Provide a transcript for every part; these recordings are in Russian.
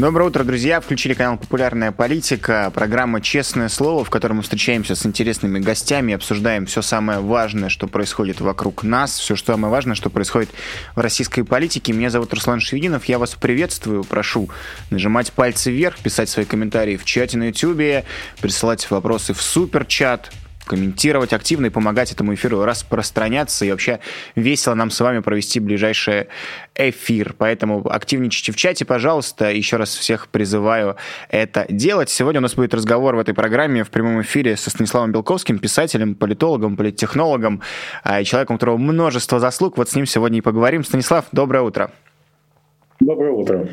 Доброе утро, друзья. Включили канал «Популярная политика», программа «Честное слово», в которой мы встречаемся с интересными гостями, обсуждаем все самое важное, что происходит вокруг нас, все самое важное, что происходит в российской политике. Меня зовут Руслан Шевединов, я вас приветствую, прошу нажимать пальцы вверх, писать свои комментарии в чате на YouTube, присылать вопросы в суперчат, комментировать активно и помогать этому эфиру распространяться и вообще весело нам с вами провести ближайший эфир. Поэтому активничайте в чате, пожалуйста. Еще раз всех призываю это делать. Сегодня у нас будет разговор в этой программе в прямом эфире со Станиславом Белковским, писателем, политологом, политтехнологом а, и человеком, у которого множество заслуг. Вот с ним сегодня и поговорим. Станислав, доброе утро. Доброе утро.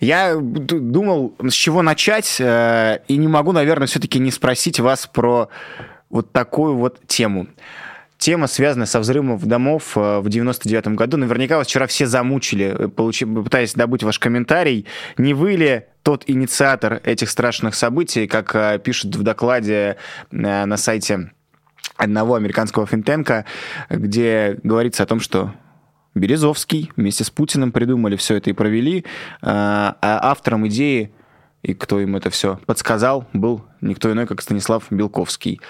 Я думал, с чего начать, э, и не могу, наверное, все-таки не спросить вас про вот такую вот тему. Тема, связанная со взрывом домов э, в 99-м году. Наверняка вас вчера все замучили, э, получи, пытаясь добыть ваш комментарий. Не вы ли тот инициатор этих страшных событий, как э, пишут в докладе на сайте одного американского финтенка, где говорится о том, что Березовский вместе с Путиным придумали все это и провели, а автором идеи и кто им это все подсказал, был никто иной, как Станислав Белковский.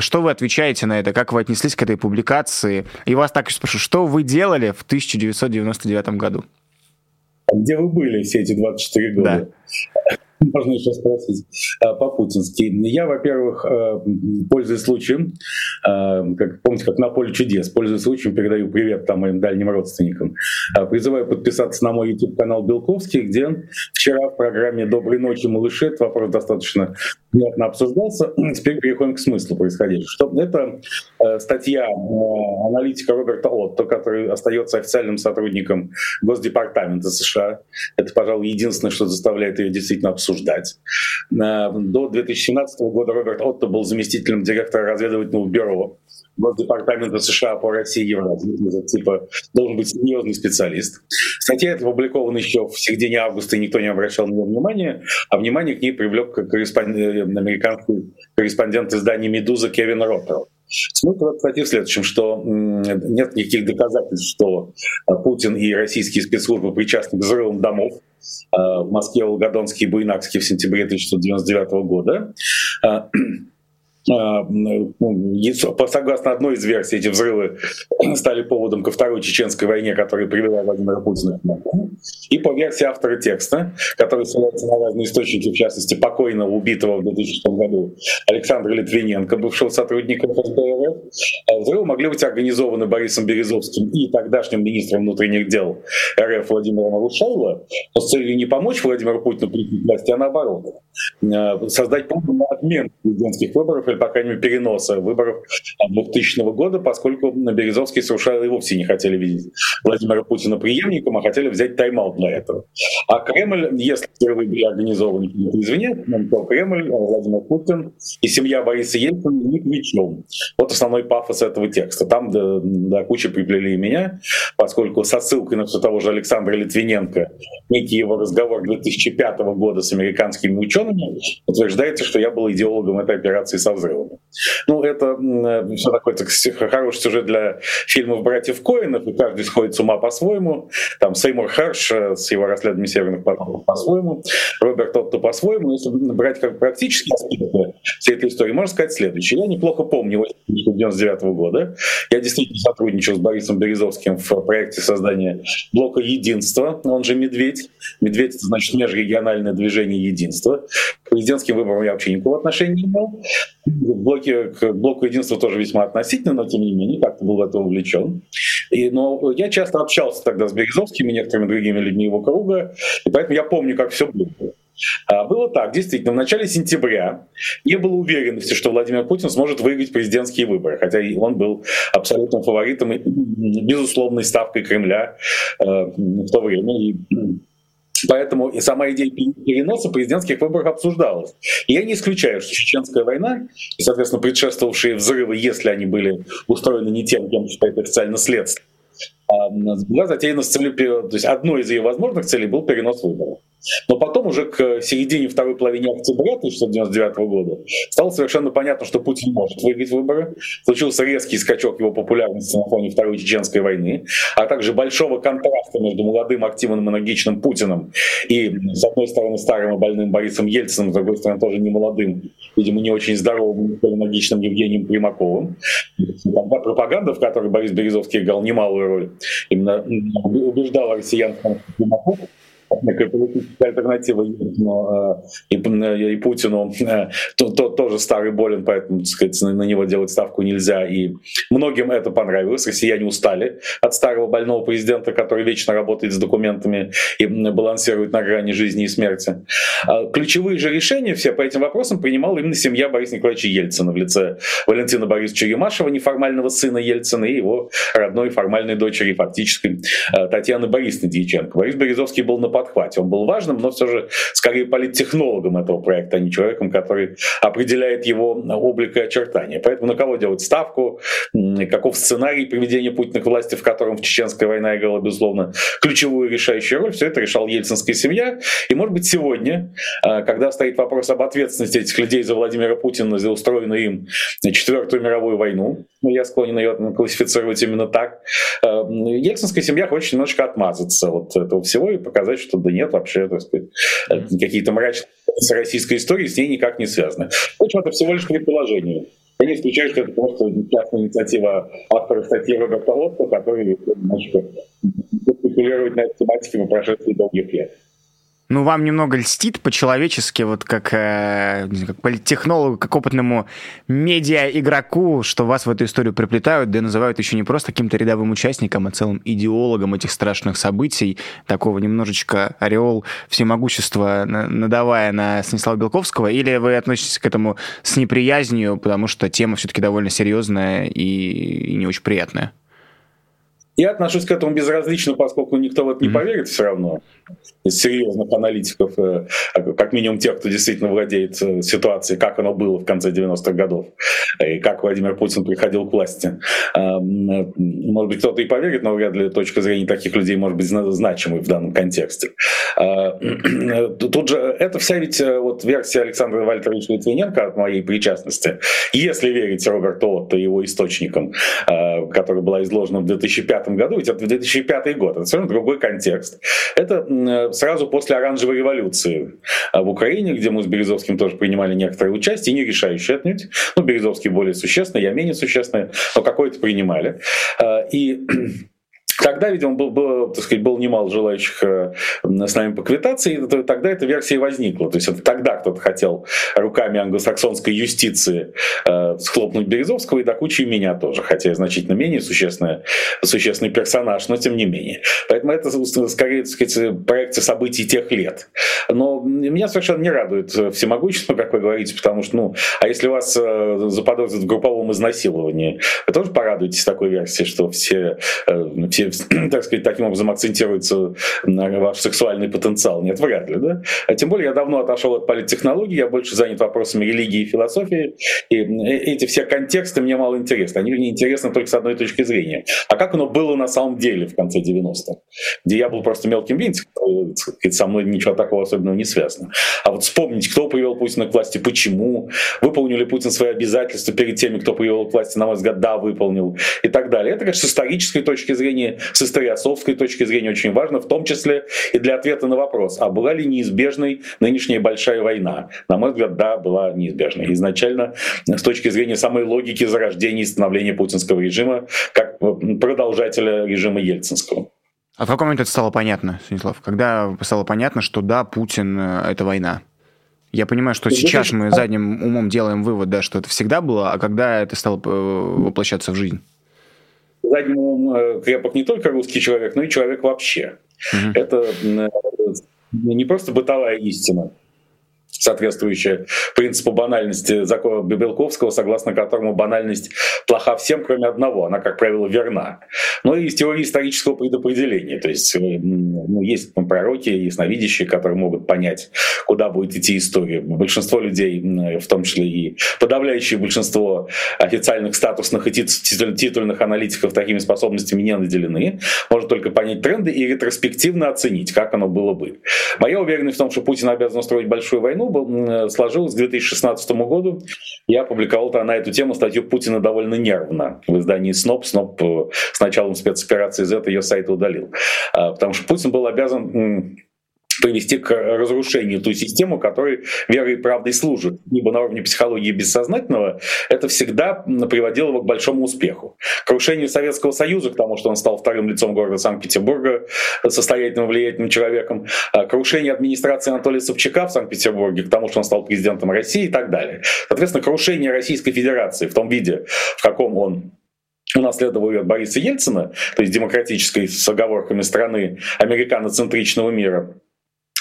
Что вы отвечаете на это? Как вы отнеслись к этой публикации? И вас так спрошу, что вы делали в 1999 году? Где вы были все эти 24 года? Да. Можно еще спросить а, по-путински. Я, во-первых, э, пользуясь случаем, э, как, помните, как на поле чудес, пользуясь случаем, передаю привет там моим дальним родственникам. Призываю подписаться на мой YouTube-канал Белковский, где вчера в программе «Доброй ночи, малыши» этот вопрос достаточно внятно обсуждался. Теперь переходим к смыслу происходящего. Что это э, статья аналитика Роберта Отто, который остается официальным сотрудником Госдепартамента США. Это, пожалуй, единственное, что заставляет ее действительно обсуждать обсуждать. До 2017 года Роберт Отто был заместителем директора разведывательного бюро Госдепартамента США по России и Евразии. Типа должен быть серьезный специалист. Статья эта опубликована еще в середине августа, и никто не обращал на нее внимания, а внимание к ней привлек корреспондент, американский корреспондент издания «Медуза» Кевин Роттер. Смысл статьи в следующем, что нет никаких доказательств, что Путин и российские спецслужбы причастны к взрывам домов э, в Москве, Волгодонске и Буйнакске в сентябре 1999 года. Э, а, согласно одной из версий, эти взрывы стали поводом ко второй чеченской войне, которая привела Владимира Путина к Москве. И по версии автора текста, который ссылается на разные источники, в частности, покойного убитого в 2006 году Александра Литвиненко, бывшего сотрудника ФСБ РФ, а взрывы могли быть организованы Борисом Березовским и тогдашним министром внутренних дел РФ Владимиром Арушайло, с целью не помочь Владимиру Путину прийти к власти, а наоборот, а, создать полный отмен президентских выборов по крайней мере, переноса выборов 2000 года, поскольку Березовский с Рушайлой вовсе не хотели видеть Владимира Путина преемником, а хотели взять тайм-аут для этого. А Кремль, если впервые были организованы извне, то Кремль, Владимир Путин и семья Бориса Ельцина ни при. Вот основной пафос этого текста. Там до, до кучи приплели меня, поскольку со ссылкой на все того же Александра Литвиненко, некий его разговор 2005 года с американскими учеными, утверждается, что я был идеологом этой операции со everyone. Ну, это все такой так, хороший сюжет для фильмов «Братьев Коинов», и каждый сходит с ума по-своему. Там Сеймур Харш э, с его расследованием северных потоков по-своему, Роберт Отто по-своему. Если брать как практические аспекты всей этой истории, можно сказать следующее. Я неплохо помню 1999 года. Я действительно сотрудничал с Борисом Березовским в проекте создания блока «Единство», он же «Медведь». «Медведь» — это значит межрегиональное движение «Единство». К президентским выборам я вообще никакого отношения не имел. В блоке, к блоку единства тоже весьма относительно, но тем не менее как-то был в это увлечен. И, но я часто общался тогда с Березовским и некоторыми другими людьми его круга, и поэтому я помню, как все было. А, было так, действительно, в начале сентября не было уверенности, что Владимир Путин сможет выиграть президентские выборы, хотя он был абсолютным фаворитом и безусловной ставкой Кремля э, в то время. И Поэтому и сама идея переноса президентских выборов обсуждалась. Я не исключаю, что чеченская война и, соответственно, предшествовавшие взрывы, если они были устроены не тем, кем считает официально следствие, а, была затеяна с целью, то есть одной из ее возможных целей был перенос выборов. Но потом уже к середине второй половины октября 1999 года стало совершенно понятно, что Путин может выиграть выборы. Случился резкий скачок его популярности на фоне Второй Чеченской войны, а также большого контраста между молодым, активным, энергичным Путиным и, с одной стороны, старым и больным Борисом Ельциным, с другой стороны, тоже не молодым, видимо, не очень здоровым, энергичным Евгением Примаковым. Тогда пропаганда, в которой Борис Березовский играл немалую роль, именно убеждала россиян, что Примаков альтернатива Ельцину э, и, э, и Путину, э, то, то, тоже старый болен, поэтому так сказать, на, него делать ставку нельзя. И многим это понравилось. Россияне устали от старого больного президента, который вечно работает с документами и балансирует на грани жизни и смерти. А ключевые же решения все по этим вопросам принимала именно семья Бориса Николаевича Ельцина в лице Валентина Борисовича Ямашева, неформального сына Ельцина, и его родной формальной дочери, фактически, Татьяны Борисовны Дьяченко. Борис Березовский был на подхвате. Он был важным, но все же скорее политтехнологом этого проекта, а не человеком, который определяет его облик и очертания. Поэтому на кого делать ставку, каков сценарий приведения Путина к власти, в котором в Чеченская война играла, безусловно, ключевую решающую роль, все это решал ельцинская семья. И, может быть, сегодня, а, когда стоит вопрос об ответственности этих людей за Владимира Путина, за устроенную им Четвертую мировую войну, ну, я склонен ее классифицировать именно так, а, ельцинская семья хочет немножко отмазаться от этого всего и показать, что да нет, вообще, так сказать, какие-то мрачные с российской историей с ней никак не связаны. Впрочем, это всего лишь предположение. Я не исключаю, что это просто частная инициатива автора статьи Роберта Лотта, который немножко спекулировать на этой тематике по прошествии долгих лет ну, вам немного льстит по-человечески, вот как, э, как политтехнологу, как опытному медиа-игроку, что вас в эту историю приплетают, да и называют еще не просто каким-то рядовым участником, а целым идеологом этих страшных событий, такого немножечко ореол всемогущества надавая на Станислава Белковского, или вы относитесь к этому с неприязнью, потому что тема все-таки довольно серьезная и, и не очень приятная? Я отношусь к этому безразлично, поскольку никто в это не поверит все равно из серьезных аналитиков, э, как минимум тех, кто действительно владеет э, ситуацией, как оно было в конце 90-х годов, и как Владимир Путин приходил к власти. Может быть, кто-то и поверит, но вряд ли точка зрения таких людей может быть значимой в данном контексте. А, тут же это вся ведь э, вот версия Александра Вальтеровича Литвиненко от моей причастности, если верить Роберту Отто его источникам, а, которая была изложена в 2005 году, ведь это 2005 год, это совершенно другой контекст. Это сразу после оранжевой революции а в Украине, где мы с Березовским тоже принимали некоторое участие, не решающее отнюдь. Ну, Березовский более существенный, я менее существенный, но какое-то принимали. А, и Тогда, видимо, был, был, так сказать, было немало желающих э, с нами поквитаться, и тогда эта версия возникла. То есть это тогда кто-то хотел руками англосаксонской юстиции э, схлопнуть Березовского, и до кучи и меня тоже, хотя я значительно менее существенный, существенный персонаж, но тем не менее. Поэтому это скорее, так сказать, проекция событий тех лет. Но меня совершенно не радует всемогущество, как вы говорите, потому что, ну, а если вас э, заподозрят в групповом изнасиловании, вы тоже порадуетесь такой версии, что все, все так сказать, таким образом акцентируется на ваш сексуальный потенциал. Нет, вряд ли, да? А тем более я давно отошел от политтехнологий, я больше занят вопросами религии и философии, и эти все контексты мне мало интересны. Они мне интересны только с одной точки зрения. А как оно было на самом деле в конце 90-х? Где я был просто мелким винтиком, со мной ничего такого особенного не связано. А вот вспомнить, кто привел Путина к власти, почему, выполнил ли Путин свои обязательства перед теми, кто привел к власти, на мой взгляд, да, выполнил, и так далее. Это, конечно, с исторической точки зрения с историосовской точки зрения очень важно, в том числе и для ответа на вопрос, а была ли неизбежной нынешняя большая война? На мой взгляд, да, была неизбежной. Изначально с точки зрения самой логики зарождения и становления путинского режима как продолжателя режима Ельцинского. А в какой момент это стало понятно, Станислав? Когда стало понятно, что да, Путин э, — это война? Я понимаю, что сейчас мы задним умом делаем вывод, да, что это всегда было, а когда это стало э, воплощаться в жизнь? Задним умом э, крепок не только русский человек, но и человек вообще. Mm-hmm. Это не просто бытовая истина. Соответствующая принципу банальности закона Белковского, согласно которому банальность плоха всем, кроме одного. Она, как правило, верна. Но и из теории исторического предопределения. То есть э, ну, есть пророки и ясновидящие, которые могут понять, куда будет идти история. Большинство людей, в том числе и подавляющее большинство официальных статусных и титульных аналитиков такими способностями не наделены. Может только понять тренды и ретроспективно оценить, как оно было бы. Моя уверенность в том, что Путин обязан устроить большую войну, был, сложилась к 2016 году. Я опубликовал на эту тему статью Путина довольно нервно в издании СНОП. СНОП э, с началом спецоперации Z ее сайта удалил. А, потому что Путин был обязан привести к разрушению ту систему, которой верой и правдой служит. Ибо на уровне психологии бессознательного это всегда приводило его к большому успеху. Крушению Советского Союза, к тому, что он стал вторым лицом города Санкт-Петербурга, состоятельным, влиятельным человеком, а крушение администрации Анатолия Собчака в Санкт-Петербурге, к тому, что он стал президентом России и так далее. Соответственно, крушение Российской Федерации в том виде, в каком он унаследовал ее от Бориса Ельцина, то есть демократической с оговорками страны американоцентричного мира,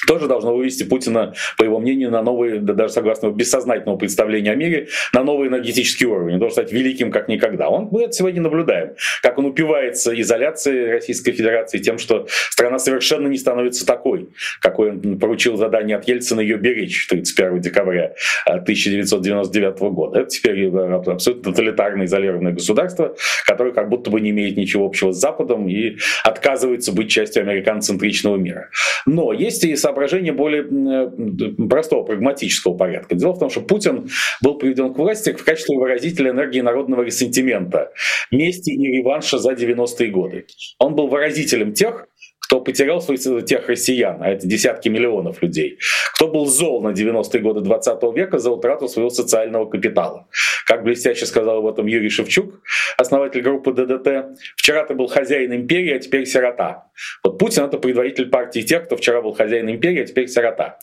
тоже должно вывести Путина, по его мнению, на новый, да даже согласно его бессознательному представлению о мире, на новый энергетический уровень. Он должен стать великим как никогда. Он, мы это сегодня наблюдаем. Как он упивается изоляцией Российской Федерации тем, что страна совершенно не становится такой, какой он поручил задание от Ельцина ее беречь 31 декабря 1999 года. Это теперь абсолютно тоталитарное изолированное государство, которое как будто бы не имеет ничего общего с Западом и отказывается быть частью американоцентричного мира. Но есть и соображения более э, простого, прагматического порядка. Дело в том, что Путин был приведен к власти в качестве выразителя энергии народного ресентимента, мести и реванша за 90-е годы. Он был выразителем тех, кто потерял своих тех россиян, а это десятки миллионов людей, кто был зол на 90-е годы 20 века за утрату своего социального капитала. Как блестяще сказал об этом Юрий Шевчук, основатель группы ДДТ, «Вчера ты был хозяин империи, а теперь сирота». Вот Путин — это предводитель партии тех, кто вчера был хозяин империи, а теперь сирота.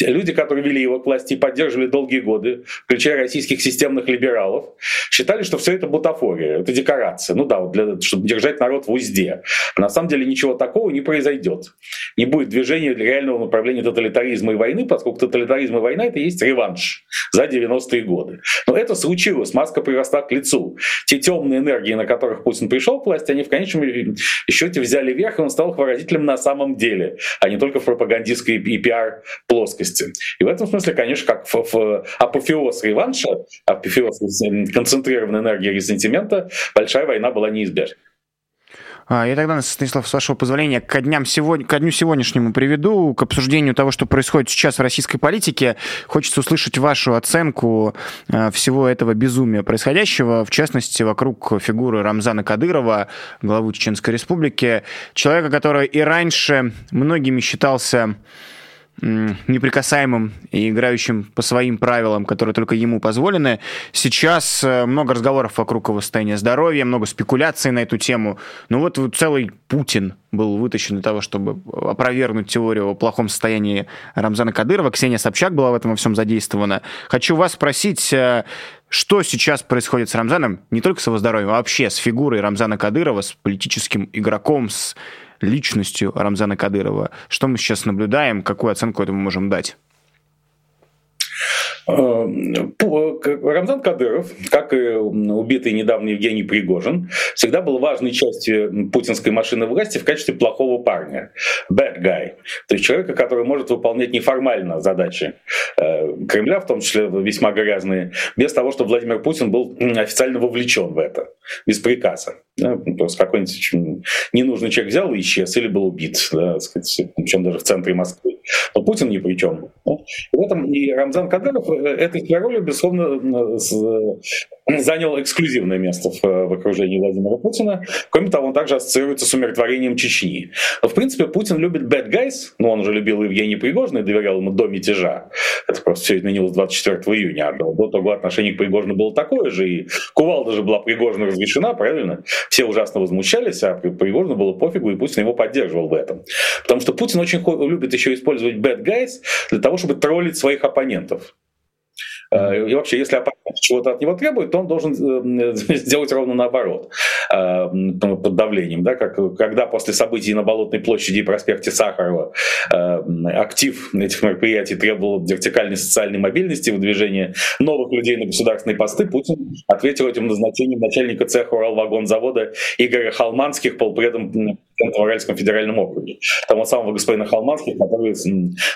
Люди, которые вели его к власти и поддерживали долгие годы, включая российских системных либералов, считали, что все это бутафория, это декорация. Ну да, вот для, чтобы держать народ в узде. На самом деле ничего такого не произойдет. Не будет движения для реального направления тоталитаризма и войны, поскольку тоталитаризм и война — это и есть реванш за 90-е годы. Но это случилось, маска приросла к лицу. Те темные энергии, на которых Путин пришел к власти, они в конечном счете взяли верх, и он стал их выразителем на самом деле, а не только в пропагандистской и пиар-плоскости. И в этом смысле, конечно, как в, в апофеоз реванша, апофеоз концентрированной энергии ресентимента, большая война была неизбежна. А, я тогда, Станислав, с вашего позволения, к, дням сегодня, к дню сегодняшнему приведу, к обсуждению того, что происходит сейчас в российской политике. Хочется услышать вашу оценку а, всего этого безумия происходящего, в частности, вокруг фигуры Рамзана Кадырова, главы Чеченской Республики, человека, который и раньше многими считался неприкасаемым и играющим по своим правилам, которые только ему позволены. Сейчас э, много разговоров вокруг его состояния здоровья, много спекуляций на эту тему. Ну вот целый Путин был вытащен для того, чтобы опровергнуть теорию о плохом состоянии Рамзана Кадырова. Ксения Собчак была в этом во всем задействована. Хочу вас спросить, э, что сейчас происходит с Рамзаном, не только с его здоровьем, а вообще с фигурой Рамзана Кадырова, с политическим игроком, с личностью Рамзана Кадырова. Что мы сейчас наблюдаем, какую оценку этому можем дать? Э, Рамзан Кадыров, как и убитый недавно Евгений Пригожин, всегда был важной частью путинской машины власти в качестве плохого парня. Bad guy. То есть человека, который может выполнять неформально задачи э, Кремля, в том числе весьма грязные, без того, чтобы Владимир Путин был официально вовлечен в это, без приказа. Да, то есть какой-нибудь ненужный человек взял и исчез, или был убит, да, сказать, причем даже в центре Москвы. Но Путин ни при чем. Да? И в этом и Рамзан Кадыров э, этой роли, безусловно, занял эксклюзивное место в, в окружении Владимира Путина. Кроме того, он также ассоциируется с умиротворением Чечни. В принципе, Путин любит bad guys, но он уже любил Евгения Пригожина и доверял ему до мятежа. Это просто все изменилось 24 июня. А до того отношение к Пригожину было такое же, и Кувалда же была Пригожину разрешена, правильно? Все ужасно возмущались, а Пригожину было пофигу, и Путин его поддерживал в этом. Потому что Путин очень любит еще использовать bad guys для того, чтобы троллить своих оппонентов. И вообще, если оппонент чего-то от него требует, то он должен сделать ровно наоборот, под давлением. Да? Как, когда после событий на Болотной площади и проспекте Сахарова актив этих мероприятий требовал вертикальной социальной мобильности, выдвижения новых людей на государственные посты, Путин ответил этим назначением начальника цеха Уралвагонзавода Игоря Халманских, полпредом в Уральском федеральном округе. Того самого господина Халманских, который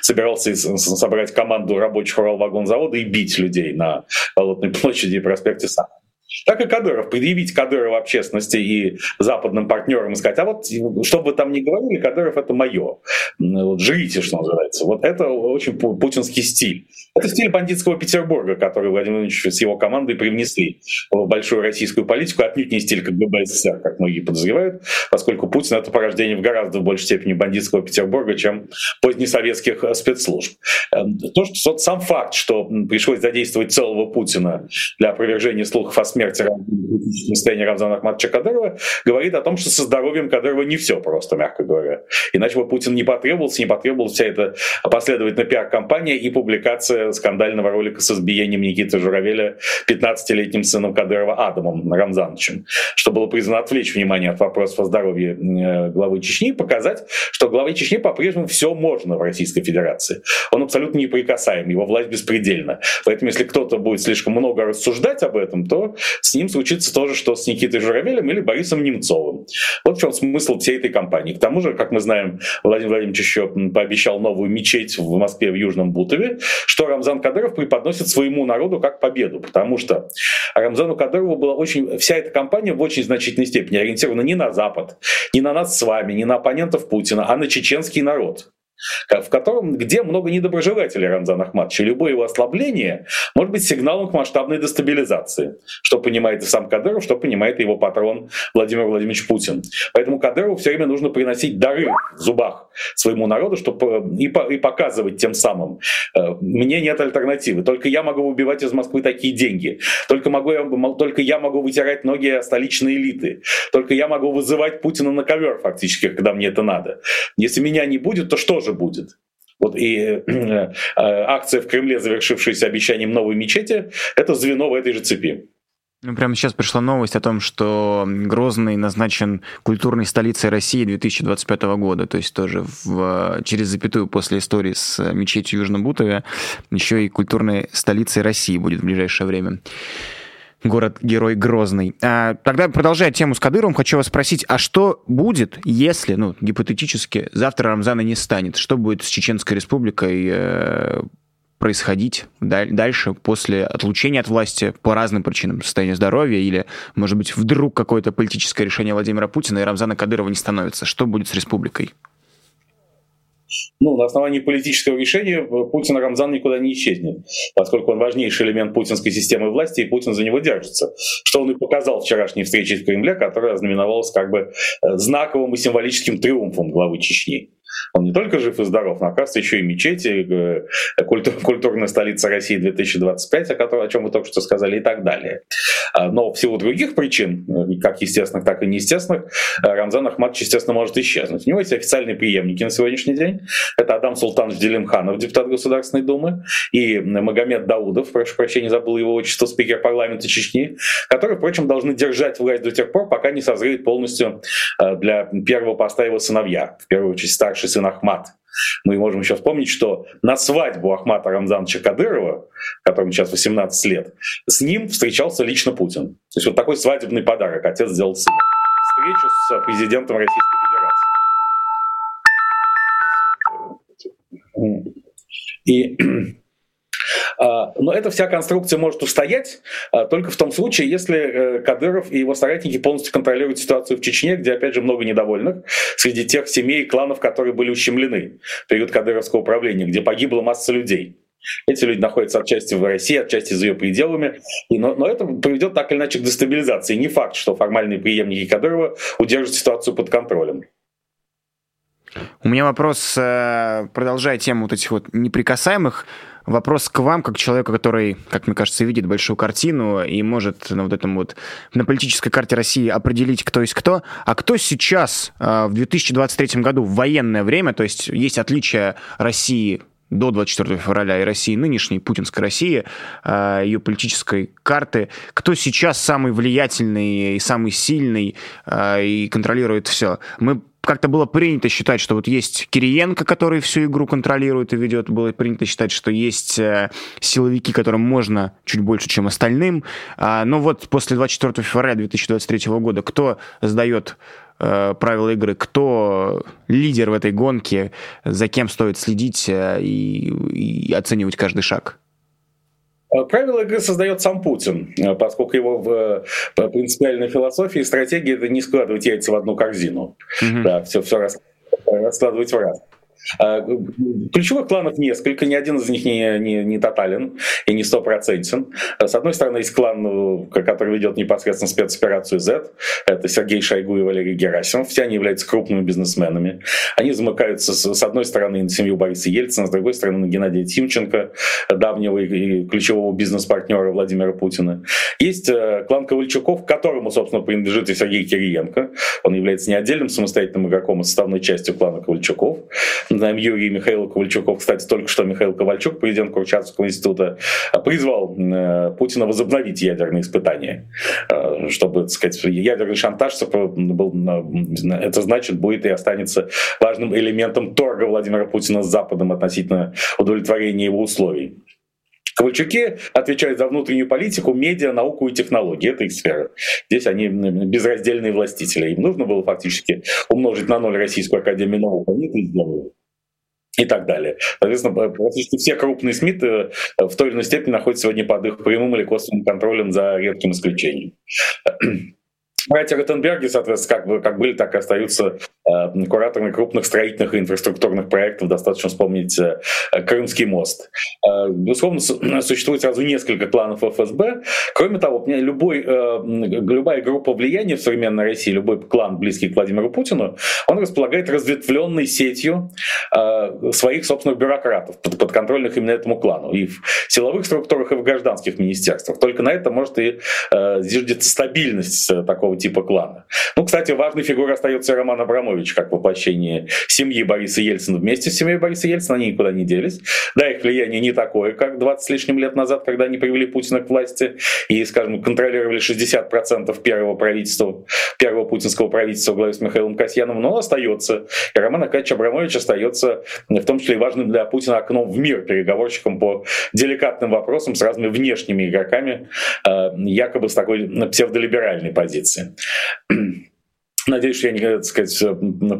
собирался собрать команду рабочих Уралвагонзавода и бить людей на Болотной площади и проспекте Сахарова. Так и Кадыров, предъявить Кадырова общественности и западным партнерам и сказать, а вот что бы там ни говорили, Кадыров это мое. Вот, жрите, что называется. Вот это очень путинский стиль. Это стиль бандитского Петербурга, который Владимир Владимирович с его командой привнесли в большую российскую политику, отнюдь не стиль КГБ СССР, как многие подозревают, поскольку Путин — это порождение в гораздо большей степени бандитского Петербурга, чем позднесоветских э, спецслужб. Эм, то, что сам факт, что пришлось задействовать целого Путина для опровержения слухов о смерти состояния Рамзана Ахматовича Кадырова, говорит о том, что со здоровьем Кадырова не все просто, мягко говоря. Иначе бы Путин не потребовался, не потребовалась вся эта последовательная пиар-компания и публикация скандального ролика с избиением Никиты Журавеля 15-летним сыном Кадырова Адамом Рамзановичем, что было призвано отвлечь внимание от вопросов о здоровье э, главы Чечни и показать, что главе Чечни по-прежнему все можно в Российской Федерации. Он абсолютно неприкасаем, его власть беспредельна. Поэтому если кто-то будет слишком много рассуждать об этом, то с ним случится то же, что с Никитой Журавелем или Борисом Немцовым. Вот в чем смысл всей этой кампании. К тому же, как мы знаем, Владимир Владимирович еще пообещал новую мечеть в Москве в Южном Бутове, что Рамзан Кадыров преподносит своему народу как победу, потому что Рамзану Кадырову была очень, вся эта кампания в очень значительной степени ориентирована не на Запад, не на нас с вами, не на оппонентов Путина, а на чеченский народ в котором, где много недоброжелателей Рамзана Ахматовича. Любое его ослабление может быть сигналом к масштабной дестабилизации, что понимает и сам Кадыров, что понимает и его патрон Владимир Владимирович Путин. Поэтому Кадырову все время нужно приносить дары в зубах своему народу чтобы, э, и, и показывать тем самым, э, мне нет альтернативы, только я могу выбивать из Москвы такие деньги, только, могу я, только я могу вытирать ноги столичной элиты, только я могу вызывать Путина на ковер фактически, когда мне это надо. Если меня не будет, то что же будет? Вот и э, э, акция в Кремле, завершившаяся обещанием новой мечети, это звено в этой же цепи. Ну, прямо сейчас пришла новость о том, что Грозный назначен культурной столицей России 2025 года, то есть тоже в, через запятую после истории с мечетью в Южном Бутове еще и культурной столицей России будет в ближайшее время город-герой Грозный. А, тогда, продолжая тему с Кадыровым, хочу вас спросить, а что будет, если, ну, гипотетически, завтра Рамзана не станет? Что будет с Чеченской республикой э, происходить дальше после отлучения от власти по разным причинам, состоянию здоровья или, может быть, вдруг какое-то политическое решение Владимира Путина и Рамзана Кадырова не становится? Что будет с республикой? Ну, на основании политического решения Путин Рамзан никуда не исчезнет, поскольку он важнейший элемент путинской системы власти, и Путин за него держится. Что он и показал вчерашней встрече в Кремле, которая ознаменовалась как бы э, знаковым и символическим триумфом главы Чечни. Он не только жив и здоров, но, оказывается, еще и мечети, э, культур, культурная столица России 2025, о, которой, о чем вы только что сказали, и так далее. А, но в силу других причин, э, как естественных, так и неестественных, э, Рамзан Ахматович, естественно, может исчезнуть. У него есть официальные преемники на сегодняшний день. Это Адам Султанович Делимханов, депутат Государственной Думы, и Магомед Даудов, прошу прощения, забыл его отчество, спикер парламента Чечни, которые, впрочем, должны держать власть до тех пор, пока не созреет полностью для первого поста его сыновья, в первую очередь старший старший сын Ахмат. Мы можем еще вспомнить, что на свадьбу Ахмата Рамзановича Кадырова, которому сейчас 18 лет, с ним встречался лично Путин. То есть вот такой свадебный подарок отец сделал сыну. Встречу с президентом Российской Федерации. И но эта вся конструкция может устоять а, только в том случае, если э, Кадыров и его соратники полностью контролируют ситуацию в Чечне, где, опять же, много недовольных среди тех семей и кланов, которые были ущемлены в период кадыровского управления, где погибла масса людей. Эти люди находятся отчасти в России, отчасти за ее пределами. И, но, но это приведет так или иначе к дестабилизации. Не факт, что формальные преемники Кадырова удержат ситуацию под контролем. У меня вопрос, э, продолжая тему вот этих вот неприкасаемых, вопрос к вам, как человеку, который, как мне кажется, видит большую картину и может на вот этом вот, на политической карте России определить, кто есть кто. А кто сейчас, э, в 2023 году, в военное время, то есть есть отличие России до 24 февраля и России нынешней, путинской России, э, ее политической карты. Кто сейчас самый влиятельный и самый сильный э, и контролирует все? Мы как-то было принято считать, что вот есть Кириенко, который всю игру контролирует и ведет, было принято считать, что есть э, силовики, которым можно чуть больше, чем остальным. А, но вот после 24 февраля 2023 года кто сдает э, правила игры, кто лидер в этой гонке, за кем стоит следить э, и, и оценивать каждый шаг? Э, правила игры создает сам Путин, э, поскольку его в принципиальной философии и стратегии это не складывать яйца в одну корзину. Mm-hmm. Да, все, все раскладывать в раз. А, ключевых кланов несколько, ни один из них не, не, не тотален и не стопроцентен. С одной стороны, есть клан, ну, который ведет непосредственно спецоперацию Z, это Сергей Шойгу и Валерий Герасимов, все они являются крупными бизнесменами. Они замыкаются с, с одной стороны на семью Бориса Ельцина, с другой стороны на Геннадия Тимченко, давнего и ключевого бизнес-партнера Владимира Путина. Есть э, клан Ковальчуков, которому, собственно, принадлежит и Сергей Кириенко. Он является не отдельным самостоятельным игроком, а составной частью клана Ковальчуков знаем Юрий Михаил Ковальчуков, кстати, только что Михаил Ковальчук, президент Курчатовского института, призвал э, Путина возобновить ядерные испытания, э, чтобы, так сказать, ядерный шантаж был, это значит, будет и останется важным элементом торга Владимира Путина с Западом относительно удовлетворения его условий. Ковальчуки отвечают за внутреннюю политику, медиа, науку и технологии. Это их сфера. Здесь они безраздельные властители. Им нужно было фактически умножить на ноль Российскую Академию Наук. Они это сделали и так далее. Соответственно, практически все крупные СМИ э, в той или иной степени находятся сегодня под их прямым или косвенным контролем за редким исключением. Братья Ротенберги, соответственно, как, как были, так и остаются кураторами крупных строительных и инфраструктурных проектов. Достаточно вспомнить э, Крымский мост. Э, безусловно, существует сразу несколько кланов ФСБ. Кроме того, любой, э, любая группа влияния в современной России, любой клан, близкий к Владимиру Путину, он располагает разветвленной сетью э, своих собственных бюрократов, под, подконтрольных именно этому клану. И в силовых структурах, и в гражданских министерствах. Только на это может и э, зиждется стабильность такого типа клана. Ну, кстати, важной фигурой остается Роман Абрамович, как воплощение семьи Бориса Ельцина. Вместе с семьей Бориса Ельцина они никуда не делись. Да, их влияние не такое, как 20 с лишним лет назад, когда они привели Путина к власти и, скажем, контролировали 60% первого правительства, первого путинского правительства в главе с Михаилом Касьяновым, но он остается. И Роман Акадьевич Абрамович остается в том числе и важным для Путина окном в мир, переговорщиком по деликатным вопросам с разными внешними игроками, э, якобы с такой псевдолиберальной позиции. Надеюсь, что я, не, так сказать,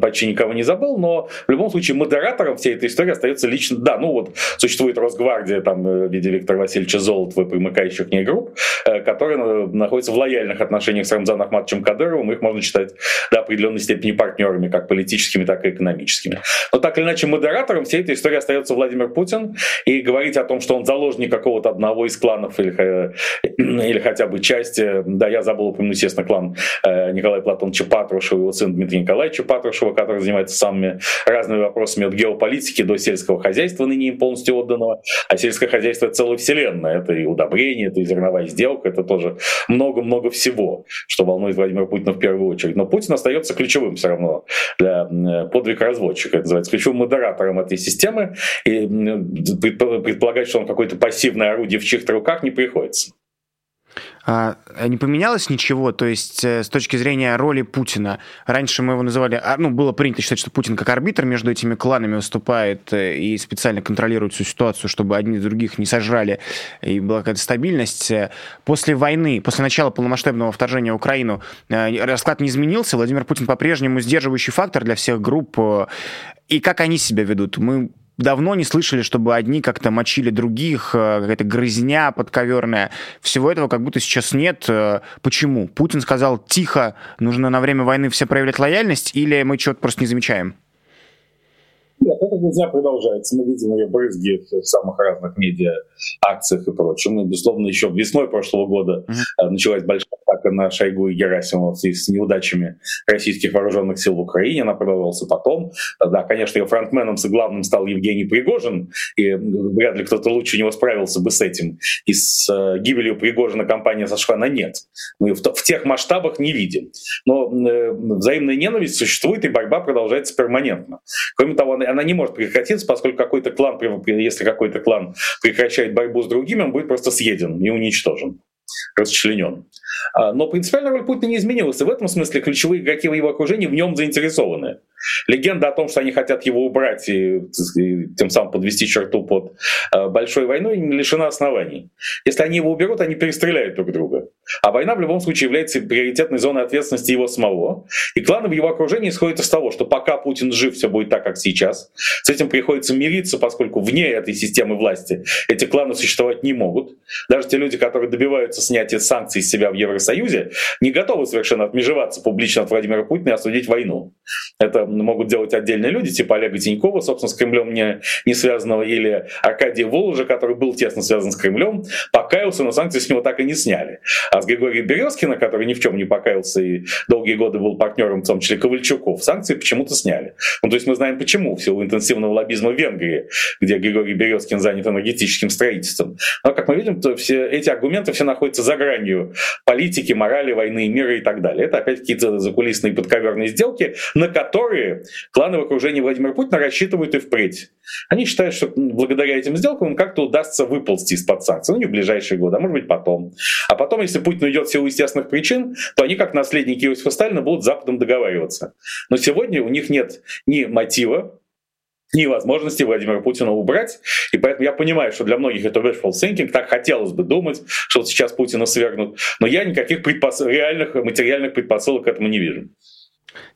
почти никого не забыл, но в любом случае модератором всей этой истории остается лично, да, ну вот существует Росгвардия там э, в виде Виктора Васильевича Золотова и примыкающих к ней групп, э, которые э, находятся в лояльных отношениях с Рамзаном Ахматовичем Кадыровым, их можно считать до определенной степени партнерами, как политическими, так и экономическими. Но так или иначе модератором всей этой истории остается Владимир Путин, и говорить о том, что он заложник какого-то одного из кланов или, или хотя бы части, да, я забыл упомянуть, естественно, клан Николая Платоновича Патру, Патрушева, его сын Дмитрий Николаевич Патрушева, который занимается самыми разными вопросами от геополитики до сельского хозяйства, ныне им полностью отданного. А сельское хозяйство — это целая вселенная. Это и удобрение, это и зерновая сделка, это тоже много-много всего, что волнует Владимира Путина в первую очередь. Но Путин остается ключевым все равно для подвиг разводчика. Это называется ключевым модератором этой системы. И предполагать, что он какое-то пассивное орудие в чьих-то руках не приходится. А, не поменялось ничего, то есть э, с точки зрения роли Путина. Раньше мы его называли, а, ну, было принято считать, что Путин как арбитр между этими кланами выступает э, и специально контролирует всю ситуацию, чтобы одни других не сожрали, и была какая-то стабильность. После войны, после начала полномасштабного вторжения в Украину, э, расклад не изменился, Владимир Путин по-прежнему сдерживающий фактор для всех групп. И как они себя ведут? Мы давно не слышали, чтобы одни как-то мочили других, э, какая-то грызня подковерная. Всего этого как будто сейчас нет. Э, почему? Путин сказал, тихо, нужно на время войны все проявлять лояльность, или мы чего-то просто не замечаем? Нет, эта грязня продолжается. Мы видим ее брызги в самых разных медиа, акциях и прочем. И, безусловно, еще весной прошлого года uh-huh. началась большая атака на Шойгу и Герасимова с неудачами российских вооруженных сил в Украине. Она продолжалась потом. Да, конечно, ее фронтменом и главным стал Евгений Пригожин, и вряд ли кто-то лучше него справился бы с этим. И с э, гибелью Пригожина компания сошла на нет. Мы в, в тех масштабах не видим. Но э, взаимная ненависть существует, и борьба продолжается перманентно. Кроме того, она не может прекратиться, поскольку какой-то клан, если какой-то клан прекращает борьбу с другими, он будет просто съеден и уничтожен расчленен. А, но принципиальная роль Путина не изменилась, и в этом смысле ключевые игроки в его окружении в нем заинтересованы. Легенда о том, что они хотят его убрать и, и тем самым подвести черту под э, большой войной, лишена оснований. Если они его уберут, они перестреляют друг друга. А война в любом случае является приоритетной зоной ответственности его самого. И кланы в его окружении исходят из того, что пока Путин жив, все будет так, как сейчас. С этим приходится мириться, поскольку вне этой системы власти эти кланы существовать не могут. Даже те люди, которые добиваются снятия санкций с себя в Евросоюзе, не готовы совершенно отмежеваться публично от Владимира Путина и осудить войну. Это могут делать отдельные люди, типа Олега Тинькова, собственно, с Кремлем не, не связанного, или Аркадия Воложа, который был тесно связан с Кремлем, покаялся, но санкции с него так и не сняли. А с Григория Березкина, который ни в чем не покаялся и долгие годы был партнером, в том числе Ковальчуков, санкции почему-то сняли. Ну, то есть мы знаем почему, в силу интенсивного лоббизма в Венгрии, где Григорий Березкин занят энергетическим строительством. Но, как мы видим, то все эти аргументы все находятся за гранью политики, морали, войны, мира и так далее. Это опять какие-то закулисные подковерные сделки, на которые кланы в окружении Владимира Путина рассчитывают и впредь. Они считают, что благодаря этим сделкам им как-то удастся выползти из-под санкций. Ну, не в ближайшие годы, а может быть потом. А потом, если Путин уйдет в силу естественных причин, то они, как наследники Иосифа Сталина, будут с Западом договариваться. Но сегодня у них нет ни мотива, ни возможности Владимира Путина убрать. И поэтому я понимаю, что для многих это wishful thinking, так хотелось бы думать, что сейчас Путина свергнут. Но я никаких предпос... реальных материальных предпосылок к этому не вижу.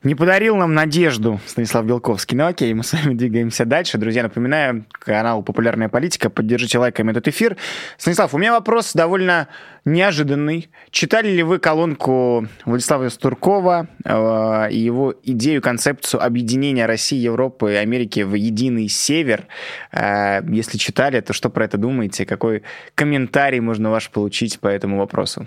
Не подарил нам надежду Станислав Белковский. Ну окей, мы с вами двигаемся дальше. Друзья, напоминаю, канал «Популярная политика». Поддержите лайками этот эфир. Станислав, у меня вопрос довольно неожиданный. Читали ли вы колонку Владислава Стуркова э, и его идею, концепцию объединения России, Европы и Америки в единый север? Э, если читали, то что про это думаете? Какой комментарий можно ваш получить по этому вопросу?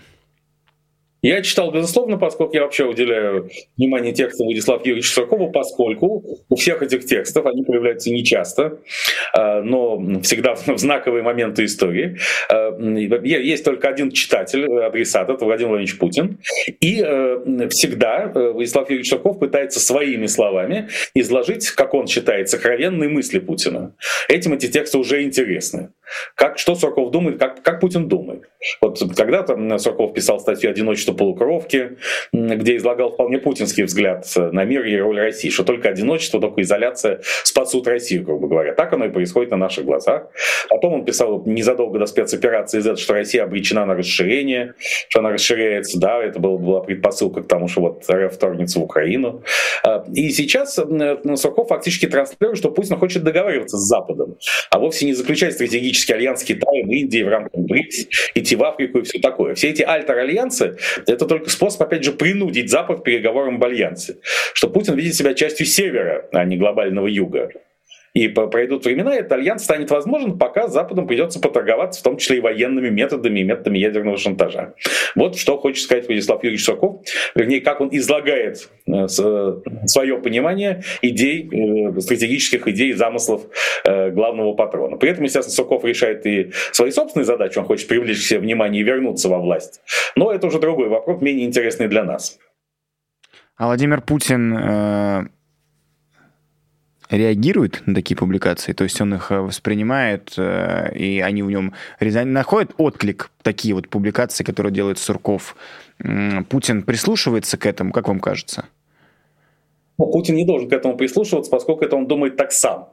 Я читал, безусловно, поскольку я вообще уделяю внимание текстам Владислава Юрьевича Суркова, поскольку у всех этих текстов, они появляются нечасто, а, но всегда в знаковые моменты истории. А, есть только один читатель, адресат, это Владимир Владимирович Путин. И э, всегда э, Владислав Юрьевич Сурков пытается своими словами изложить, как он считает, сокровенные мысли Путина. Этим эти тексты уже интересны. Как, что Сурков думает, как, как Путин думает. Вот когда-то Сурков писал статью «Одиночество полукровки», где излагал вполне путинский взгляд на мир и роль России, что только одиночество, только изоляция спасут Россию, грубо говоря. Так оно и происходит на наших глазах. Потом он писал незадолго до спецоперации Z, что Россия обречена на расширение, что она расширяется, да, это была, была предпосылка к тому, что вот РФ вторгнется в Украину. А, и сейчас Сурков фактически транслирует, что Путин хочет договариваться с Западом, а вовсе не заключать стратегический альянс с Китаем, Индией в рамках БРИКС, идти в Африку и все такое. Все эти альтер-альянсы — это только способ, опять же, принудить Запад к переговорам об альянсе. Что Путин видит себя частью севера, а не глобального юга. И пройдут времена, и этот альянс станет возможен, пока Западом придется поторговаться, в том числе и военными методами, и методами ядерного шантажа. Вот что хочет сказать Владислав Юрьевич Сурков, вернее, как он излагает э, свое понимание идей, э, стратегических идей, замыслов э, главного патрона. При этом, естественно, Соков решает и свои собственные задачи, он хочет привлечь себе внимание и вернуться во власть. Но это уже другой вопрос, менее интересный для нас. А Владимир Путин реагирует на такие публикации, то есть он их э, воспринимает, э, и они в нем находят отклик, такие вот публикации, которые делает Сурков. Путин прислушивается к этому, как вам кажется? Ну, Путин не должен к этому прислушиваться, поскольку это он думает так сам.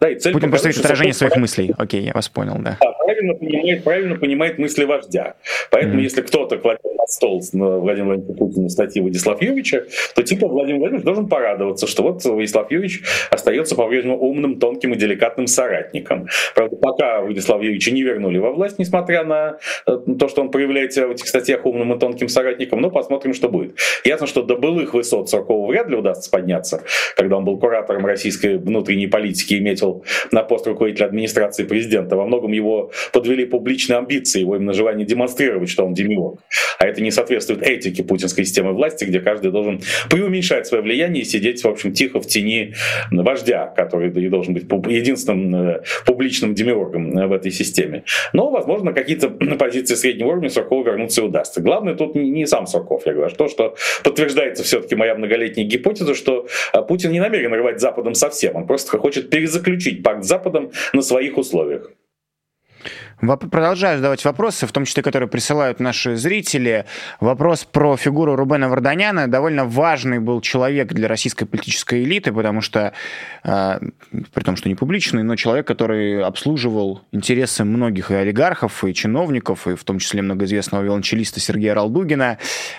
Да, и цель Путин просто отражение своих мыслей. Окей, я вас понял, да. Да, правильно понимает, правильно понимает мысли вождя. Поэтому, mm-hmm. если кто-то кладет на стол Владимира Владимировича Путина статьи Владислава Юрьевича, то типа Владимир Владимирович должен порадоваться, что вот Владислав Юрьевич остается по-прежнему умным, тонким и деликатным соратником. Правда, пока Владислава Юрьевича не вернули во власть, несмотря на э, то, что он проявляет себя в этих статьях умным и тонким соратником, но посмотрим, что будет. Ясно, что до былых высот Суркова вряд ли удастся подняться, когда он был куратором российской внутренней политики и метил на пост руководителя администрации президента. Во многом его подвели публичные амбиции, его именно желание демонстрировать, что он демиург. А это не соответствует этике путинской системы власти, где каждый должен преуменьшать свое влияние и сидеть, в общем, тихо в тени вождя, который и должен быть единственным э, публичным демиургом э, в этой системе. Но, возможно, какие-то позиции среднего уровня Суркову вернуться и удастся. Главное тут не сам Сурков, я говорю, а то, что подтверждается все-таки моя многолетняя гипотеза, что э, Путин не намерен рвать Западом совсем, он просто хочет перезаключить пакт с Западом на своих условиях. Продолжаю задавать вопросы, в том числе, которые присылают наши зрители. Вопрос про фигуру Рубена Варданяна. Довольно важный был человек для российской политической элиты, потому что, э, при том, что не публичный, но человек, который обслуживал интересы многих и олигархов, и чиновников, и в том числе многоизвестного виолончелиста Сергея Ралдугина,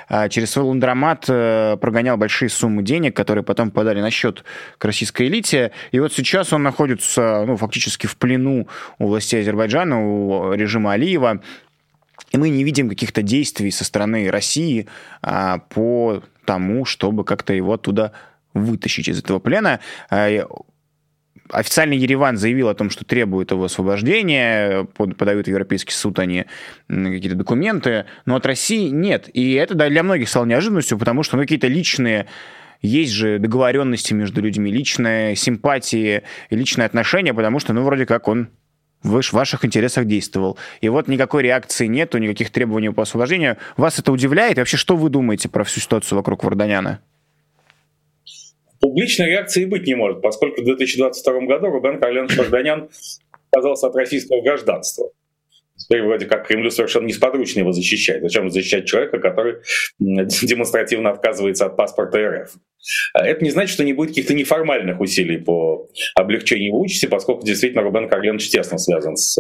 э, через свой ландромат э, прогонял большие суммы денег, которые потом подали на счет к российской элите. И вот сейчас он находится ну, фактически в плену у властей Азербайджана, у режима Алиева, и мы не видим каких-то действий со стороны России а, по тому, чтобы как-то его оттуда вытащить из этого плена. А, официальный Ереван заявил о том, что требует его освобождения, подают в Европейский суд они какие-то документы, но от России нет. И это для многих стало неожиданностью, потому что ну, какие-то личные есть же договоренности между людьми, личные симпатии личные отношения, потому что, ну, вроде как он в ваших интересах действовал. И вот никакой реакции нету, никаких требований по освобождению. Вас это удивляет? И вообще, что вы думаете про всю ситуацию вокруг Варданяна? Публичной реакции быть не может, поскольку в 2022 году Рубен Карленович Варданян отказался от российского гражданства. Теперь вроде как Кремлю совершенно несподручно его защищать. Зачем защищать человека, который демонстративно отказывается от паспорта РФ? А это не значит, что не будет каких-то неформальных усилий по облегчению его участи, поскольку действительно Рубен Карленович тесно связан с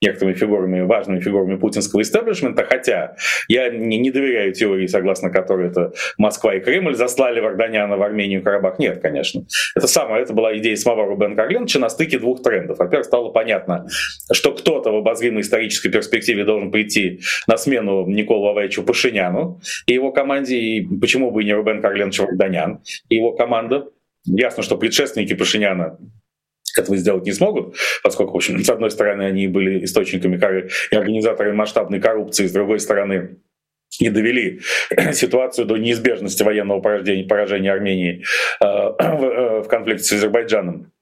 некоторыми фигурами, важными фигурами путинского истеблишмента, хотя я не, не доверяю теории, согласно которой это Москва и Кремль заслали Варданяна в Армению и Карабах. Нет, конечно. Это самое, это была идея самого Рубена Карленовича на стыке двух трендов. Во-первых, стало понятно, что кто-то в обозримой исторической перспективе должен прийти на смену Николу Ваваевичу Пашиняну и его команде, и почему бы и не Рубен Карленович Варданян и его команда. Ясно, что предшественники Пашиняна этого сделать не смогут, поскольку, в общем, с одной стороны, они были источниками и организаторами масштабной коррупции, с другой стороны, и довели ситуацию до неизбежности военного поражения, поражения Армении э, в, э, в конфликте с Азербайджаном.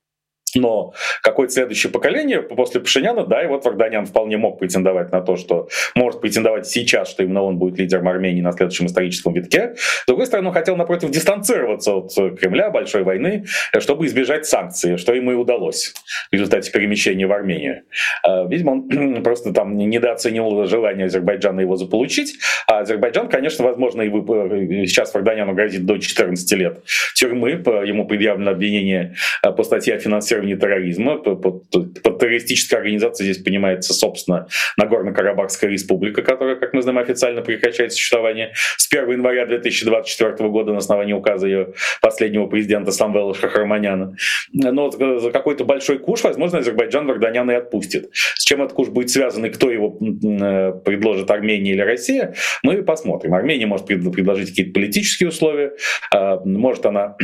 Но какое-то следующее поколение после Пашиняна, да, и вот Варданян вполне мог претендовать на то, что может претендовать сейчас, что именно он будет лидером Армении на следующем историческом витке. С другой стороны, он хотел, напротив, дистанцироваться от Кремля, большой войны, чтобы избежать санкций, что ему и удалось в результате перемещения в Армению. А, видимо, он просто там недооценил желание Азербайджана его заполучить. А Азербайджан, конечно, возможно, и сейчас Варданяну грозит до 14 лет тюрьмы. Ему предъявлено обвинение по статье о финансировании финансирования терроризма. Под, под террористической организацией здесь понимается, собственно, Нагорно-Карабахская республика, которая, как мы знаем, официально прекращает существование с 1 января 2024 года на основании указа ее последнего президента Самвела Шахарманяна. Но за какой-то большой куш, возможно, Азербайджан Варданяна и отпустит. С чем этот куш будет связан и кто его э, предложит, Армения или Россия, мы посмотрим. Армения может предложить какие-то политические условия, а, может она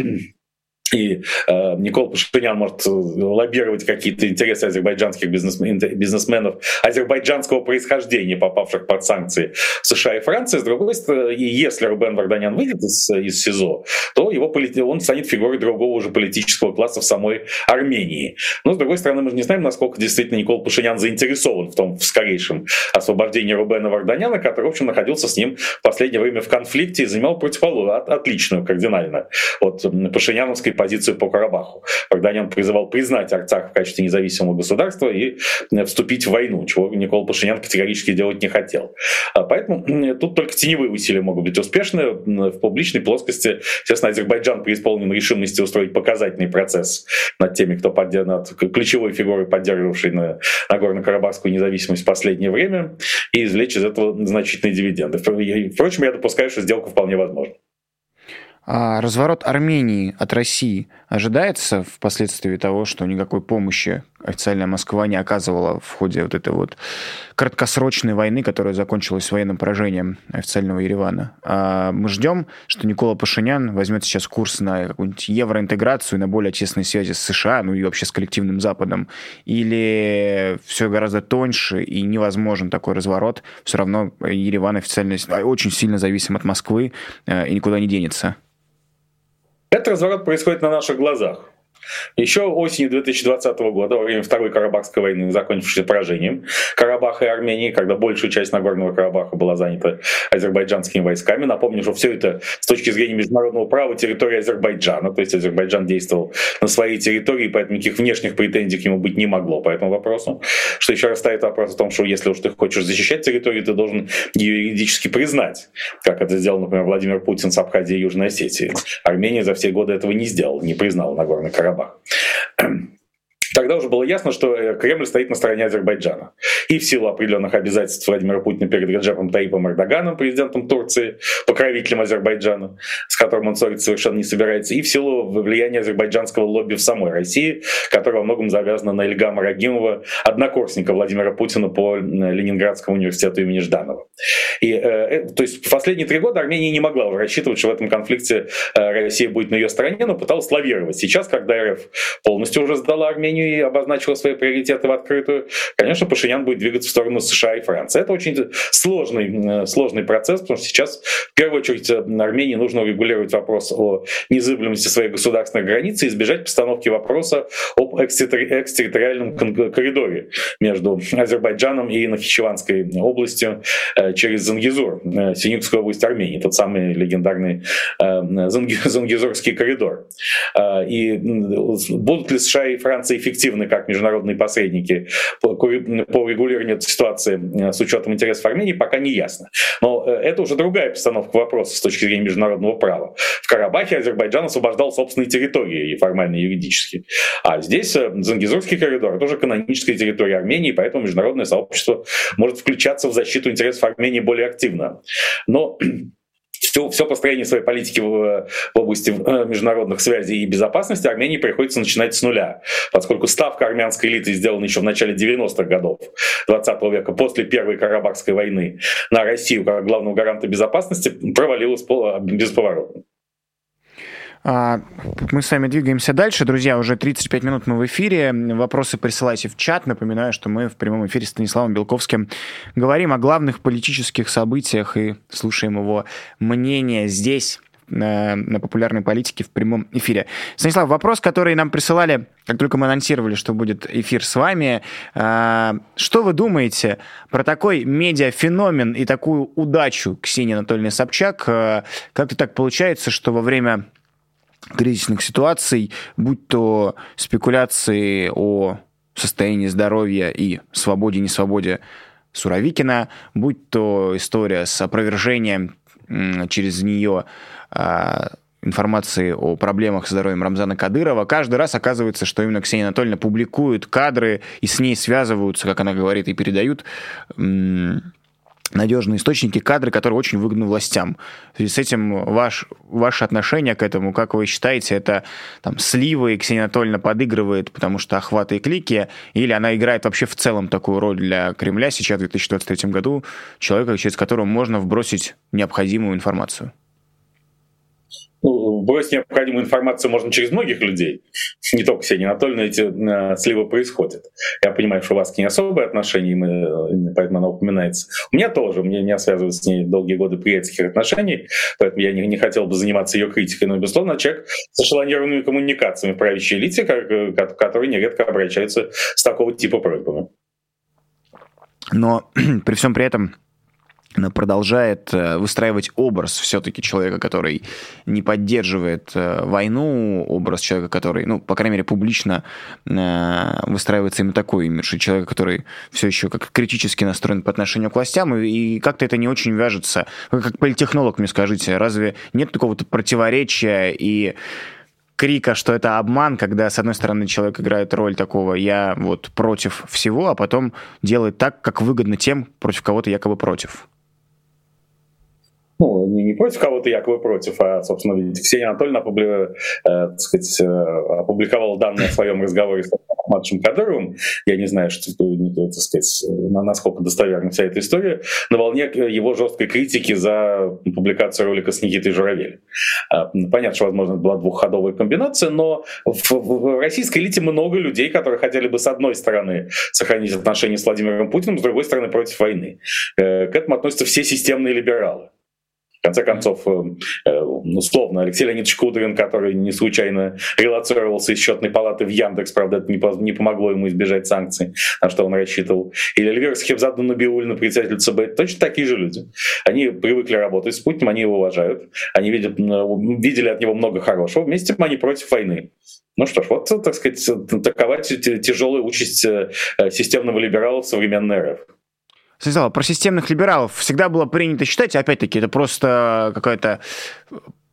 и э, Никол Пашинян может э, лоббировать какие-то интересы азербайджанских бизнесмен, бизнесменов азербайджанского происхождения, попавших под санкции США и Франции. С другой стороны, если Рубен Варданян выйдет из, из СИЗО, то его он станет фигурой другого уже политического класса в самой Армении. Но, с другой стороны, мы же не знаем, насколько действительно Никол Пашинян заинтересован в том в скорейшем освобождении Рубена Варданяна, который, в общем, находился с ним в последнее время в конфликте и занимал противоположную, отличную кардинально от пашиняновской позицию по Карабаху. Варданян призывал признать Арцах в качестве независимого государства и э, вступить в войну, чего Никол Пашинян категорически делать не хотел. А поэтому тут только теневые усилия могут быть успешны. В публичной плоскости, естественно, Азербайджан преисполнен решимости устроить показательный процесс над теми, кто поддерживает, над ключевой фигурой, поддерживавшей на Нагорно-Карабахскую независимость в последнее время, и извлечь из этого значительные дивиденды. Впрочем, я допускаю, что сделка вполне возможна. А разворот Армении от России ожидается впоследствии того, что никакой помощи официальная Москва не оказывала в ходе вот этой вот краткосрочной войны, которая закончилась военным поражением официального Еревана. А мы ждем, что Никола Пашинян возьмет сейчас курс на какую-нибудь евроинтеграцию, на более тесные связи с США, ну и вообще с коллективным Западом, или все гораздо тоньше и невозможен такой разворот, все равно Ереван официально очень сильно зависим от Москвы э, и никуда не денется. Этот разворот происходит на наших глазах. Еще осенью 2020 года, во время Второй Карабахской войны, закончившейся поражением Карабаха и Армении, когда большую часть Нагорного Карабаха была занята азербайджанскими войсками. Напомню, что все это с точки зрения международного права территория Азербайджана, то есть Азербайджан действовал на своей территории, поэтому никаких внешних претензий к нему быть не могло по этому вопросу. Что еще раз ставит вопрос о том, что если уж ты хочешь защищать территорию, ты должен ее юридически признать, как это сделал, например, Владимир Путин с Абхазией и Южной Осетией. Армения за все годы этого не сделала, не признала Нагорный Карабах. Карабах. Тогда уже было ясно, что э, Кремль стоит на стороне Азербайджана. И в силу определенных обязательств Владимира Путина перед Раджепом Таипом Эрдоганом, президентом Турции, покровителем Азербайджана, с которым он ссориться совершенно не собирается, и в силу влияния азербайджанского лобби в самой России, которое во многом завязано на Ильгама Рагимова, однокурсника Владимира Путина по Ленинградскому университету имени Жданова. И, э, э, то есть последние три года Армения не могла рассчитывать, что в этом конфликте э, Россия будет на ее стороне, но пыталась лавировать. Сейчас, когда РФ полностью уже сдала Армению, и обозначила свои приоритеты в открытую, конечно, Пашинян будет двигаться в сторону США и Франции. Это очень сложный, сложный процесс, потому что сейчас в первую очередь Армении нужно урегулировать вопрос о незыблемости своей государственной границы и избежать постановки вопроса об экстерриториальном коридоре между Азербайджаном и Нахичеванской областью э, через Зангизур, э, Синюкскую область Армении, тот самый легендарный э, Зангизурский коридор. И будут ли США и Франция эффективны эффективны как международные посредники по, регулированию этой ситуации э, с учетом интересов Армении, пока не ясно. Но э, это уже другая постановка вопроса с точки зрения международного права. В Карабахе Азербайджан освобождал собственные территории, формально юридически. А здесь э, Зангизурский коридор — это уже каноническая территория Армении, поэтому международное сообщество может включаться в защиту интересов Армении более активно. Но все, все построение своей политики в, в области э, международных связей и безопасности Армении приходится начинать с нуля, поскольку ставка армянской элиты сделана еще в начале 90-х годов 20 века, после Первой Карабахской войны, на Россию как главного гаранта безопасности провалилась бесповоротно. А, мы с вами двигаемся дальше. Друзья, уже 35 минут мы в эфире. Вопросы присылайте в чат. Напоминаю, что мы в прямом эфире с Станиславом Белковским говорим о главных политических событиях и слушаем его мнение здесь, на, на популярной политике в прямом эфире. Станислав, вопрос, который нам присылали, как только мы анонсировали, что будет эфир с вами. А, что вы думаете про такой медиафеномен и такую удачу Ксении Анатольевны Собчак? А, как-то так получается, что во время кризисных ситуаций, будь то спекуляции о состоянии здоровья и свободе, не свободе Суровикина, будь то история с опровержением через нее а, информации о проблемах со здоровьем Рамзана Кадырова, каждый раз оказывается, что именно Ксения Анатольевна публикует кадры и с ней связываются, как она говорит, и передают надежные источники, кадры, которые очень выгодны властям. В связи с этим ваш, ваше отношение к этому, как вы считаете, это там сливы, и Ксения Анатольевна подыгрывает, потому что охваты и клики, или она играет вообще в целом такую роль для Кремля сейчас, в 2023 году, человека, через которого можно вбросить необходимую информацию? Ну, бросить необходимую информацию можно через многих людей, не только Ксения Анатольевна, эти сливы происходят. Я понимаю, что у вас к ней особые отношения, мы, э, поэтому она упоминается. У меня тоже, мне меня связывают с ней долгие годы приятельских отношений, поэтому я не, не хотел бы заниматься ее критикой, но, безусловно, человек с ошелонированными коммуникациями в правящей элите, э, которые нередко обращаются с такого типа просьбами. Но при всем при этом продолжает э, выстраивать образ все-таки человека, который не поддерживает э, войну, образ человека, который, ну, по крайней мере, публично э, выстраивается именно такой имидж, человека, который все еще как критически настроен по отношению к властям, и, и как-то это не очень вяжется. Вы как политтехнолог мне скажите, разве нет какого-то противоречия и крика, что это обман, когда, с одной стороны, человек играет роль такого «я вот против всего», а потом делает так, как выгодно тем, против кого-то якобы против? Ну, не, не против кого-то якобы против, а, собственно, ведь Ксения Анатольевна опубли, э, сказать, э, опубликовала данные в своем разговоре с Матчем Кадыровым, я не знаю, что, так сказать, насколько достоверна вся эта история, на волне его жесткой критики за публикацию ролика с Никитой Журавель. А, понятно, что, возможно, это была двухходовая комбинация, но в, в российской элите много людей, которые хотели бы, с одной стороны, сохранить отношения с Владимиром Путиным, с другой стороны, против войны. Э, к этому относятся все системные либералы. В конце концов, э, э, условно, Алексей Леонидович Кудрин, который не случайно релацировался из счетной палаты в Яндекс, правда, это не помогло ему избежать санкций, на что он рассчитывал. Или Эльвира Схебзадна Набиулина, председатель ЦБ, точно такие же люди. Они привыкли работать с Путиным, они его уважают, они видят, видели от него много хорошего, вместе они против войны. Ну что ж, вот, так сказать, такова тяжелая участь э, системного либерала в современной РФ. Сказала, про системных либералов всегда было принято считать, опять-таки, это просто какое-то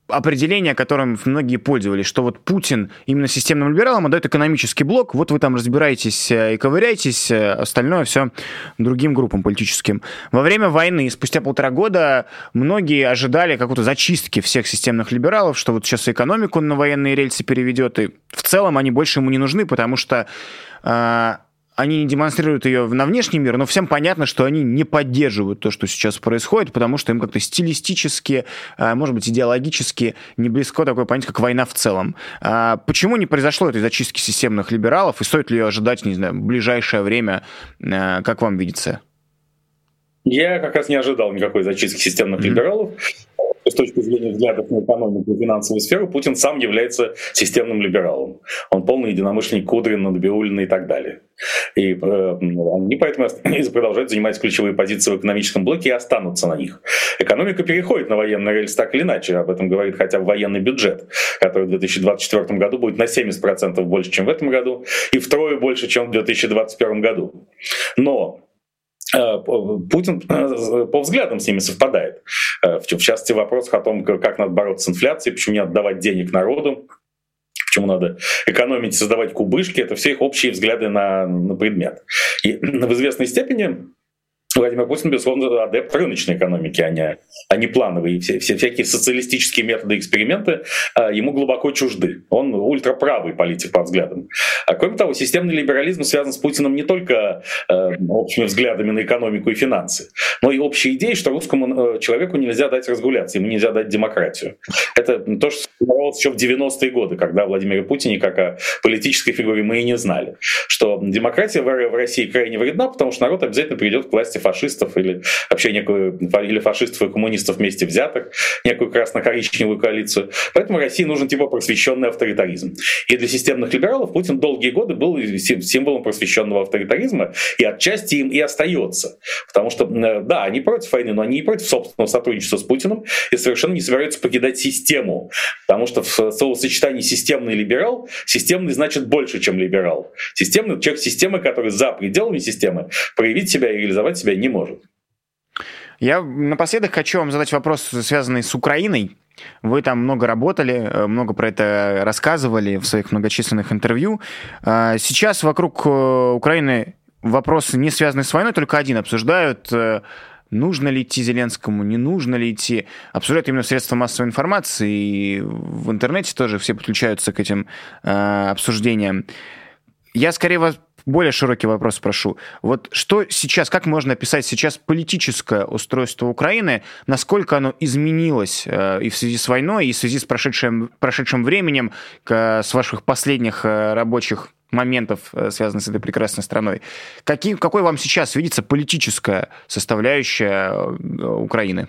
определение, которым многие пользовались, что вот Путин именно системным либералам отдает экономический блок, вот вы там разбираетесь э, и ковыряетесь, э, остальное все другим группам политическим. Во время войны, спустя полтора года, многие ожидали какой-то зачистки всех системных либералов, что вот сейчас экономику на военные рельсы переведет, и в целом они больше ему не нужны, потому что э, они не демонстрируют ее на внешний мир, но всем понятно, что они не поддерживают то, что сейчас происходит, потому что им как-то стилистически, а, может быть, идеологически не близко такое понятие, как война в целом. А почему не произошло этой зачистки системных либералов, и стоит ли ее ожидать, не знаю, в ближайшее время, а, как вам видится? Я как раз не ожидал никакой зачистки системных mm-hmm. либералов с точки зрения взглядов на экономику и финансовую сферу, Путин сам является системным либералом. Он полный единомышленник Кудрина, Набиулина и так далее. И э, они поэтому продолжают занимать ключевые позиции в экономическом блоке и останутся на них. Экономика переходит на военный рельс так или иначе, об этом говорит хотя бы военный бюджет, который в 2024 году будет на 70% больше, чем в этом году, и втрое больше, чем в 2021 году. Но Путин э, по взглядам с ними совпадает. Э, в частности, вопрос о том, как надо бороться с инфляцией, почему не отдавать денег народу, почему надо экономить, создавать кубышки, это все их общие взгляды на, на предмет. И в известной степени Владимир Путин, безусловно, адепт рыночной экономики, а не, а не плановые. Все, все всякие социалистические методы эксперименты а, ему глубоко чужды. Он ультраправый политик по взглядам. А кроме того, системный либерализм связан с Путиным не только э, общими взглядами на экономику и финансы, но и общей идеей, что русскому э, человеку нельзя дать разгуляться, ему нельзя дать демократию. Это то, что сформировалось еще в 90-е годы, когда Владимир Путин как о политической фигуре мы и не знали. Что демократия в России крайне вредна, потому что народ обязательно придет к власти фашистов или вообще некую, или фашистов и коммунистов вместе взятых, некую красно-коричневую коалицию. Поэтому России нужен типа просвещенный авторитаризм. И для системных либералов Путин долгие годы был символом просвещенного авторитаризма, и отчасти им и остается. Потому что, да, они против войны, но они не против собственного сотрудничества с Путиным и совершенно не собираются покидать систему. Потому что в словосочетании «системный либерал» системный значит больше, чем либерал. Системный — человек системы, который за пределами системы проявить себя и реализовать себя не может. Я напоследок хочу вам задать вопрос, связанный с Украиной. Вы там много работали, э, много про это рассказывали в своих многочисленных интервью. А, сейчас вокруг э, Украины вопросы, не связанные с войной, только один обсуждают э, нужно ли идти Зеленскому, не нужно ли идти. Обсуждают именно средства массовой информации, и в интернете тоже все подключаются к этим э, обсуждениям. Я скорее вас более широкий вопрос спрошу. Вот что сейчас, как можно описать сейчас политическое устройство Украины, насколько оно изменилось э, и в связи с войной, и в связи с прошедшим, прошедшим временем, с ваших последних э, рабочих моментов, э, связанных с этой прекрасной страной. Каким, какой вам сейчас видится политическая составляющая Украины?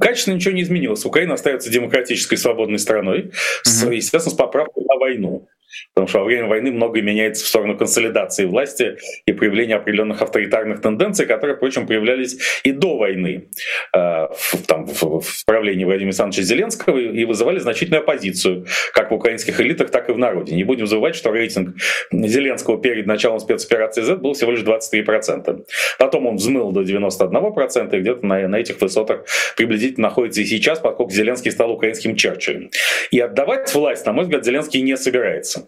Качественно ничего не изменилось. Украина остается демократической свободной страной, угу. с, естественно, с поправкой на войну. Потому что во время войны многое меняется в сторону консолидации власти и проявления определенных авторитарных тенденций, которые, впрочем, проявлялись и до войны э, в, там, в, в правлении Владимира Александровича Зеленского и вызывали значительную оппозицию как в украинских элитах, так и в народе. Не будем забывать, что рейтинг Зеленского перед началом спецоперации Z был всего лишь 23%. Потом он взмыл до 91%, и где-то на, на этих высотах приблизительно находится и сейчас, поскольку Зеленский стал украинским Черчиллем. И отдавать власть, на мой взгляд, Зеленский не собирается.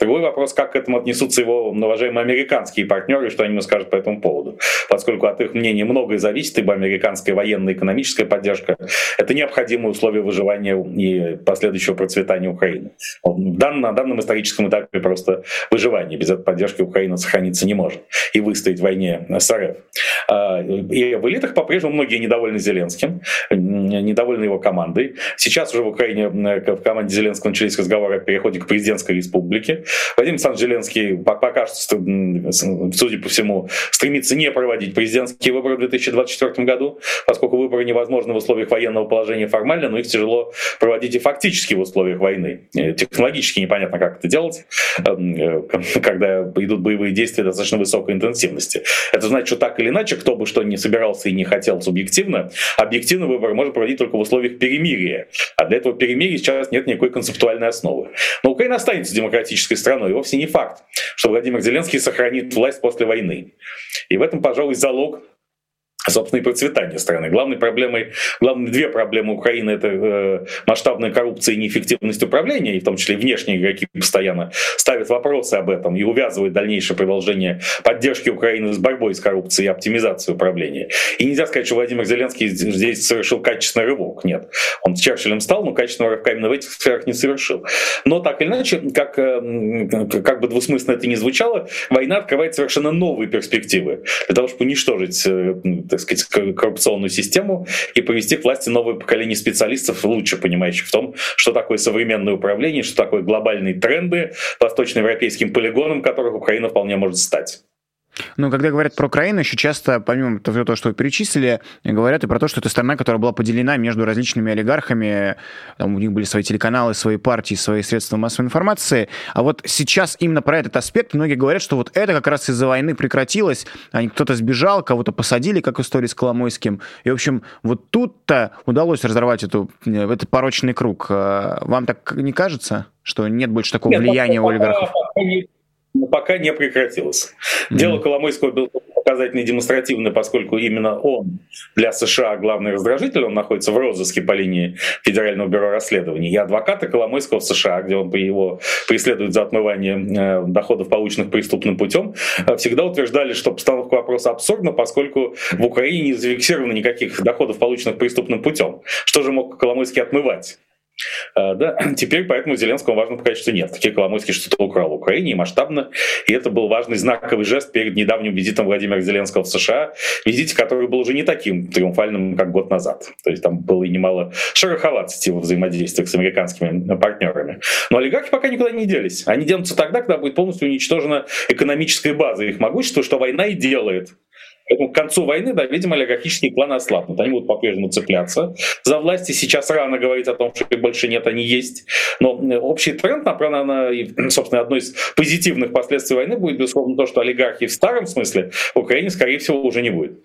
Другой вопрос, как к этому отнесутся его уважаемые американские партнеры, что они ему скажут по этому поводу. Поскольку от их мнения многое зависит, ибо американская военная и экономическая поддержка — это необходимые условия выживания и последующего процветания Украины. На данном историческом этапе просто выживание. Без этой поддержки Украина сохраниться не может и выстоять в войне с РФ. А, и в элитах по-прежнему многие недовольны Зеленским, недовольны его командой. Сейчас уже в Украине в команде Зеленского начались разговоры о переходе к президентской республике. Владимир Александрович Зеленский пока что, судя по всему, стремится не проводить президентские выборы в 2024 году, поскольку выборы невозможны в условиях военного положения формально, но их тяжело проводить и фактически в условиях войны. Э, технологически непонятно, как это делать, эм, э, когда идут боевые действия достаточно высокой интенсивности. Это значит, что так или иначе, кто бы что ни собирался и не хотел субъективно, объективно выборы можно проводить только в условиях перемирия. А для этого перемирия сейчас нет никакой концептуальной основы. Но Украина останется демократической страной, и вовсе не факт, что Владимир Зеленский сохранит власть после войны. И в этом, пожалуй, залог собственно, и процветание страны. Главной проблемой, главные две проблемы Украины — это э, масштабная коррупция и неэффективность управления, и в том числе внешние игроки постоянно ставят вопросы об этом и увязывают дальнейшее продолжение поддержки Украины с борьбой с коррупцией и оптимизацией управления. И нельзя сказать, что Владимир Зеленский здесь совершил качественный рывок. Нет, он с Черчиллем стал, но качественного рывка именно в этих сферах не совершил. Но так или иначе, как, э, как бы двусмысленно это ни звучало, война открывает совершенно новые перспективы для того, чтобы уничтожить э, так сказать, коррупционную систему и привести к власти новое поколение специалистов, лучше понимающих в том, что такое современное управление, что такое глобальные тренды восточноевропейским полигоном, которых Украина вполне может стать. Ну, когда говорят про Украину, еще часто, помимо того, что вы перечислили, говорят и про то, что это страна, которая была поделена между различными олигархами, там у них были свои телеканалы, свои партии, свои средства массовой информации. А вот сейчас именно про этот аспект многие говорят, что вот это как раз из-за войны прекратилось, а кто-то сбежал, кого-то посадили, как история с Коломойским. И, в общем, вот тут-то удалось разорвать эту, этот порочный круг. А вам так не кажется, что нет больше такого нет, влияния у олигархов? Пока но пока не прекратилось. Mm-hmm. Дело Коломойского было показательно и демонстративно, поскольку именно он для США главный раздражитель, он находится в розыске по линии Федерального бюро расследований. И адвокаты Коломойского в США, где он его преследует за отмывание э, доходов, полученных преступным путем, э, всегда утверждали, что постановка вопроса абсурдна, поскольку в Украине не зафиксировано никаких доходов, полученных преступным путем. Что же мог Коломойский отмывать? А, да, теперь поэтому Зеленскому важно показать, что нет, таки Коломойский что-то украл в Украине и масштабно, и это был важный знаковый жест перед недавним визитом Владимира Зеленского в США, визите, который был уже не таким триумфальным, как год назад. То есть там было и немало шероховатости во взаимодействиях с американскими партнерами. Но олигархи пока никуда не делись. Они денутся тогда, когда будет полностью уничтожена экономическая база их могущества, что война и делает. Поэтому к концу войны, да, видимо, олигархические кланы ослабнут. Они будут по-прежнему цепляться за власти. Сейчас рано говорить о том, что их больше нет, они есть. Но общий тренд направлен на, собственно, одно из позитивных последствий войны будет, безусловно, то, что олигархии в старом смысле в Украине, скорее всего, уже не будет.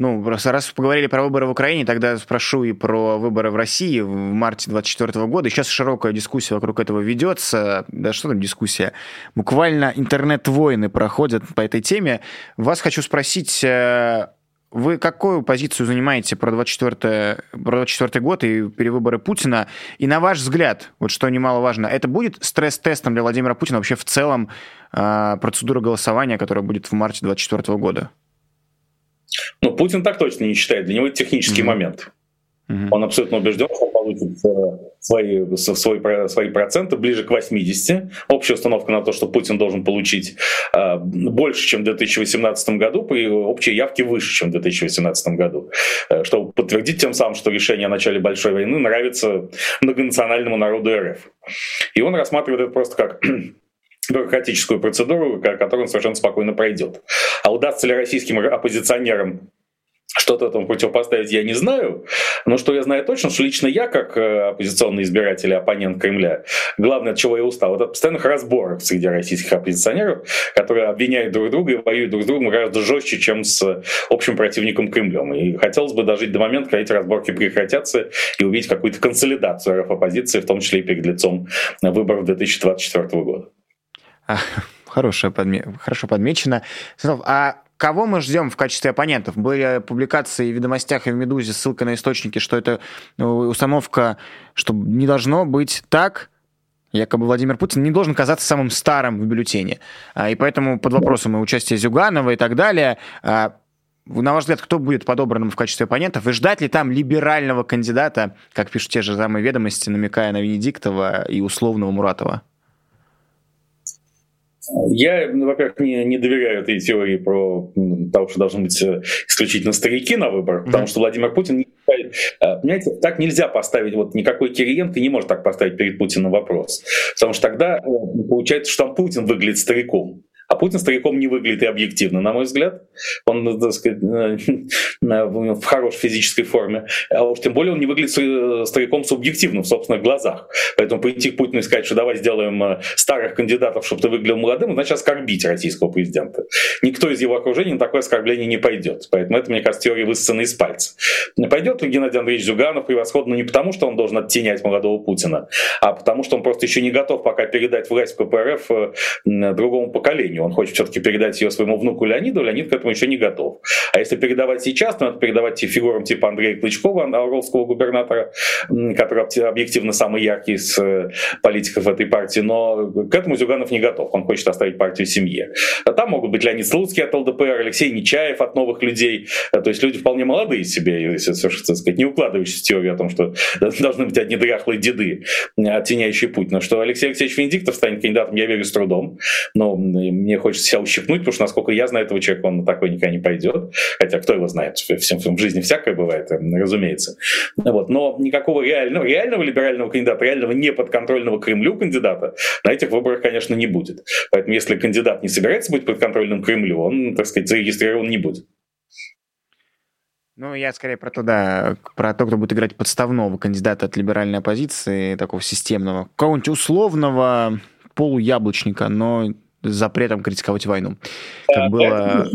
Ну, раз, раз поговорили про выборы в Украине, тогда спрошу и про выборы в России в марте 2024 года. Сейчас широкая дискуссия вокруг этого ведется. Да что там дискуссия? Буквально интернет-войны проходят по этой теме. Вас хочу спросить, э, вы какую позицию занимаете про 24, про 24 год и перевыборы Путина? И на ваш взгляд, вот что немаловажно, это будет стресс-тестом для Владимира Путина вообще в целом э, процедура голосования, которая будет в марте 2024 года? Ну, Путин так точно не считает. Для него это технический mm-hmm. момент. Mm-hmm. Он абсолютно убежден, что он получит э, свои, свои, свои проценты ближе к 80. Общая установка на то, что Путин должен получить э, больше, чем в 2018 году, при общей явке выше, чем в 2018 году. Э, чтобы подтвердить тем самым, что решение о начале большой войны нравится многонациональному народу РФ. И он рассматривает это просто как бюрократическую процедуру, которую он совершенно спокойно пройдет. А удастся ли российским оппозиционерам что-то этому противопоставить я не знаю, но что я знаю точно, что лично я, как э, оппозиционный избиратель и оппонент Кремля, главное, от чего я устал, это от постоянных разборок среди российских оппозиционеров, которые обвиняют друг друга и воюют друг с другом гораздо жестче, чем с общим противником Кремлем. И хотелось бы дожить до момента, когда эти разборки прекратятся и увидеть какую-то консолидацию РФ-оппозиции, в том числе и перед лицом выборов 2024 года. Хорошо, подме... Хорошо подмечено. А кого мы ждем в качестве оппонентов? Были публикации в «Ведомостях» и в «Медузе» ссылка на источники, что это ну, установка, что не должно быть так, якобы Владимир Путин не должен казаться самым старым в бюллетене. А, и поэтому под вопросом и участие Зюганова и так далее, а, на ваш взгляд, кто будет подобранным в качестве оппонентов? И ждать ли там либерального кандидата, как пишут те же самые ведомости, намекая на Венедиктова и условного Муратова? Я, ну, во-первых, не, не доверяю этой теории про того, что должны быть э, исключительно старики на выборах, потому что Владимир Путин не ставит... Э, понимаете, так нельзя поставить, вот никакой Кириенко не может так поставить перед Путиным вопрос, потому что тогда э, получается, что там Путин выглядит стариком. А Путин стариком не выглядит и объективно, на мой взгляд. Он, так сказать, в хорошей физической форме. А уж тем более он не выглядит стариком субъективно в собственных глазах. Поэтому прийти к Путину и сказать, что давай сделаем э, старых кандидатов, чтобы ты выглядел молодым, значит оскорбить российского президента. Никто из его окружения на такое оскорбление не пойдет. Поэтому это, мне кажется, теория высосана из пальца. Пойдет Геннадий Андреевич Зюганов превосходно не потому, что он должен оттенять молодого Путина, а потому, что он просто еще не готов пока передать власть КПРФ э, другому поколению поколению. Он хочет все-таки передать ее своему внуку Леониду, Леонид к этому еще не готов. А если передавать сейчас, то надо передавать фигурам типа Андрея Клычкова, Орловского губернатора, который объективно самый яркий из э, политиков этой партии, но к этому Зюганов не готов. Он хочет оставить партию семье. А там могут быть Леонид Слуцкий от ЛДПР, Алексей Нечаев от новых людей. То есть люди вполне молодые себе, если, так сказать, не укладывающиеся в теорию о том, что должны быть одни дряхлые деды, оттеняющие Путина. Что Алексей Алексеевич Венедиктов станет кандидатом, я верю, с трудом. Но мне хочется себя ущипнуть, потому что, насколько я знаю этого человека, он на такой никогда не пойдет. Хотя кто его знает, всем в жизни всякое бывает, э, разумеется. Вот. Но никакого реального, реального либерального кандидата, реального неподконтрольного Кремлю кандидата на этих выборах, конечно, не будет. Поэтому если кандидат не собирается быть подконтрольным Кремлю, он, так сказать, зарегистрирован не будет. Ну, я скорее про то, да, про то, кто будет играть подставного кандидата от либеральной оппозиции, такого системного, какого-нибудь условного полуяблочника, но запретом критиковать войну. Как да, было...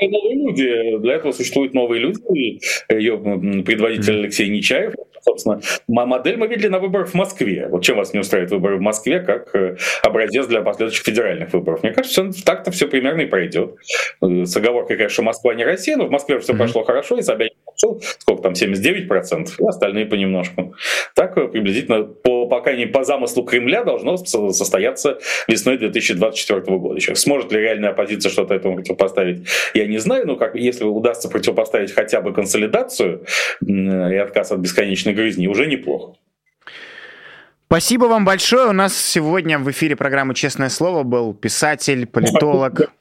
Для новые люди. Для этого существуют новые люди. Ее предводитель Алексей Нечаев. Собственно, модель мы видели на выборах в Москве. Вот чем вас не устраивает выборы в Москве, как э, образец для последующих федеральных выборов? Мне кажется, так-то все примерно и пройдет. С оговоркой, конечно, Москва не Россия, но в Москве все прошло хорошо, и Собянин сколько там, 79%, и остальные понемножку. Так э, приблизительно, по, пока не по замыслу Кремля, должно состояться весной 2024 года. Еще сможет ли реальная оппозиция что-то этому противопоставить, я не знаю, но как, если удастся противопоставить хотя бы консолидацию и отказ от бесконечной грызни, уже неплохо. Спасибо вам большое. У нас сегодня в эфире программы «Честное слово» был писатель, политолог,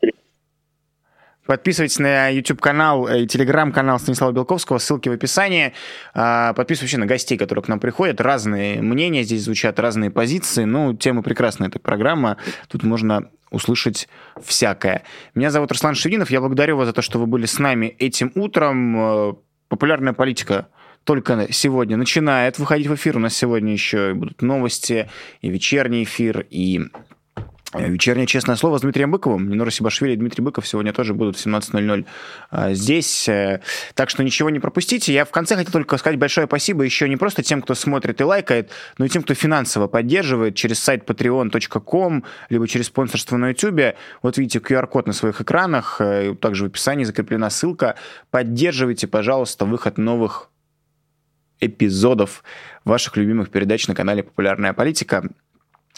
Подписывайтесь на YouTube-канал и телеграм-канал Станислава Белковского, ссылки в описании. А, подписывайтесь на гостей, которые к нам приходят. Разные мнения здесь звучат, разные позиции. Ну, тема прекрасная эта программа. Тут можно услышать всякое. Меня зовут Руслан Шевинов. Я благодарю вас за то, что вы были с нами этим утром. Э, популярная политика только сегодня начинает выходить в эфир. У нас сегодня еще будут новости, и вечерний эфир, и Э, вечернее честное слово с Дмитрием Быковым. Нинора Сибашвили и Дмитрий Быков сегодня тоже будут в 17.00 э, здесь. Э, так что ничего не пропустите. Я в конце хотел только сказать большое спасибо еще не просто тем, кто смотрит и лайкает, но и тем, кто финансово поддерживает через сайт patreon.com, либо через спонсорство на YouTube. Вот видите QR-код на своих экранах, также в описании закреплена ссылка. Поддерживайте, пожалуйста, выход новых эпизодов ваших любимых передач на канале «Популярная политика»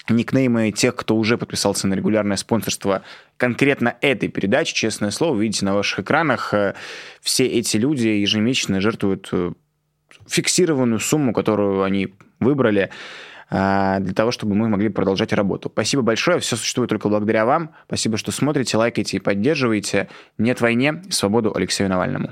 никнеймы тех, кто уже подписался на регулярное спонсорство конкретно этой передачи, честное слово, видите на ваших экранах, э, все эти люди ежемесячно жертвуют э, фиксированную сумму, которую они выбрали, э, для того, чтобы мы могли продолжать работу. Спасибо большое, все существует только благодаря вам. Спасибо, что смотрите, лайкаете и поддерживаете. Нет войне, свободу Алексею Навальному.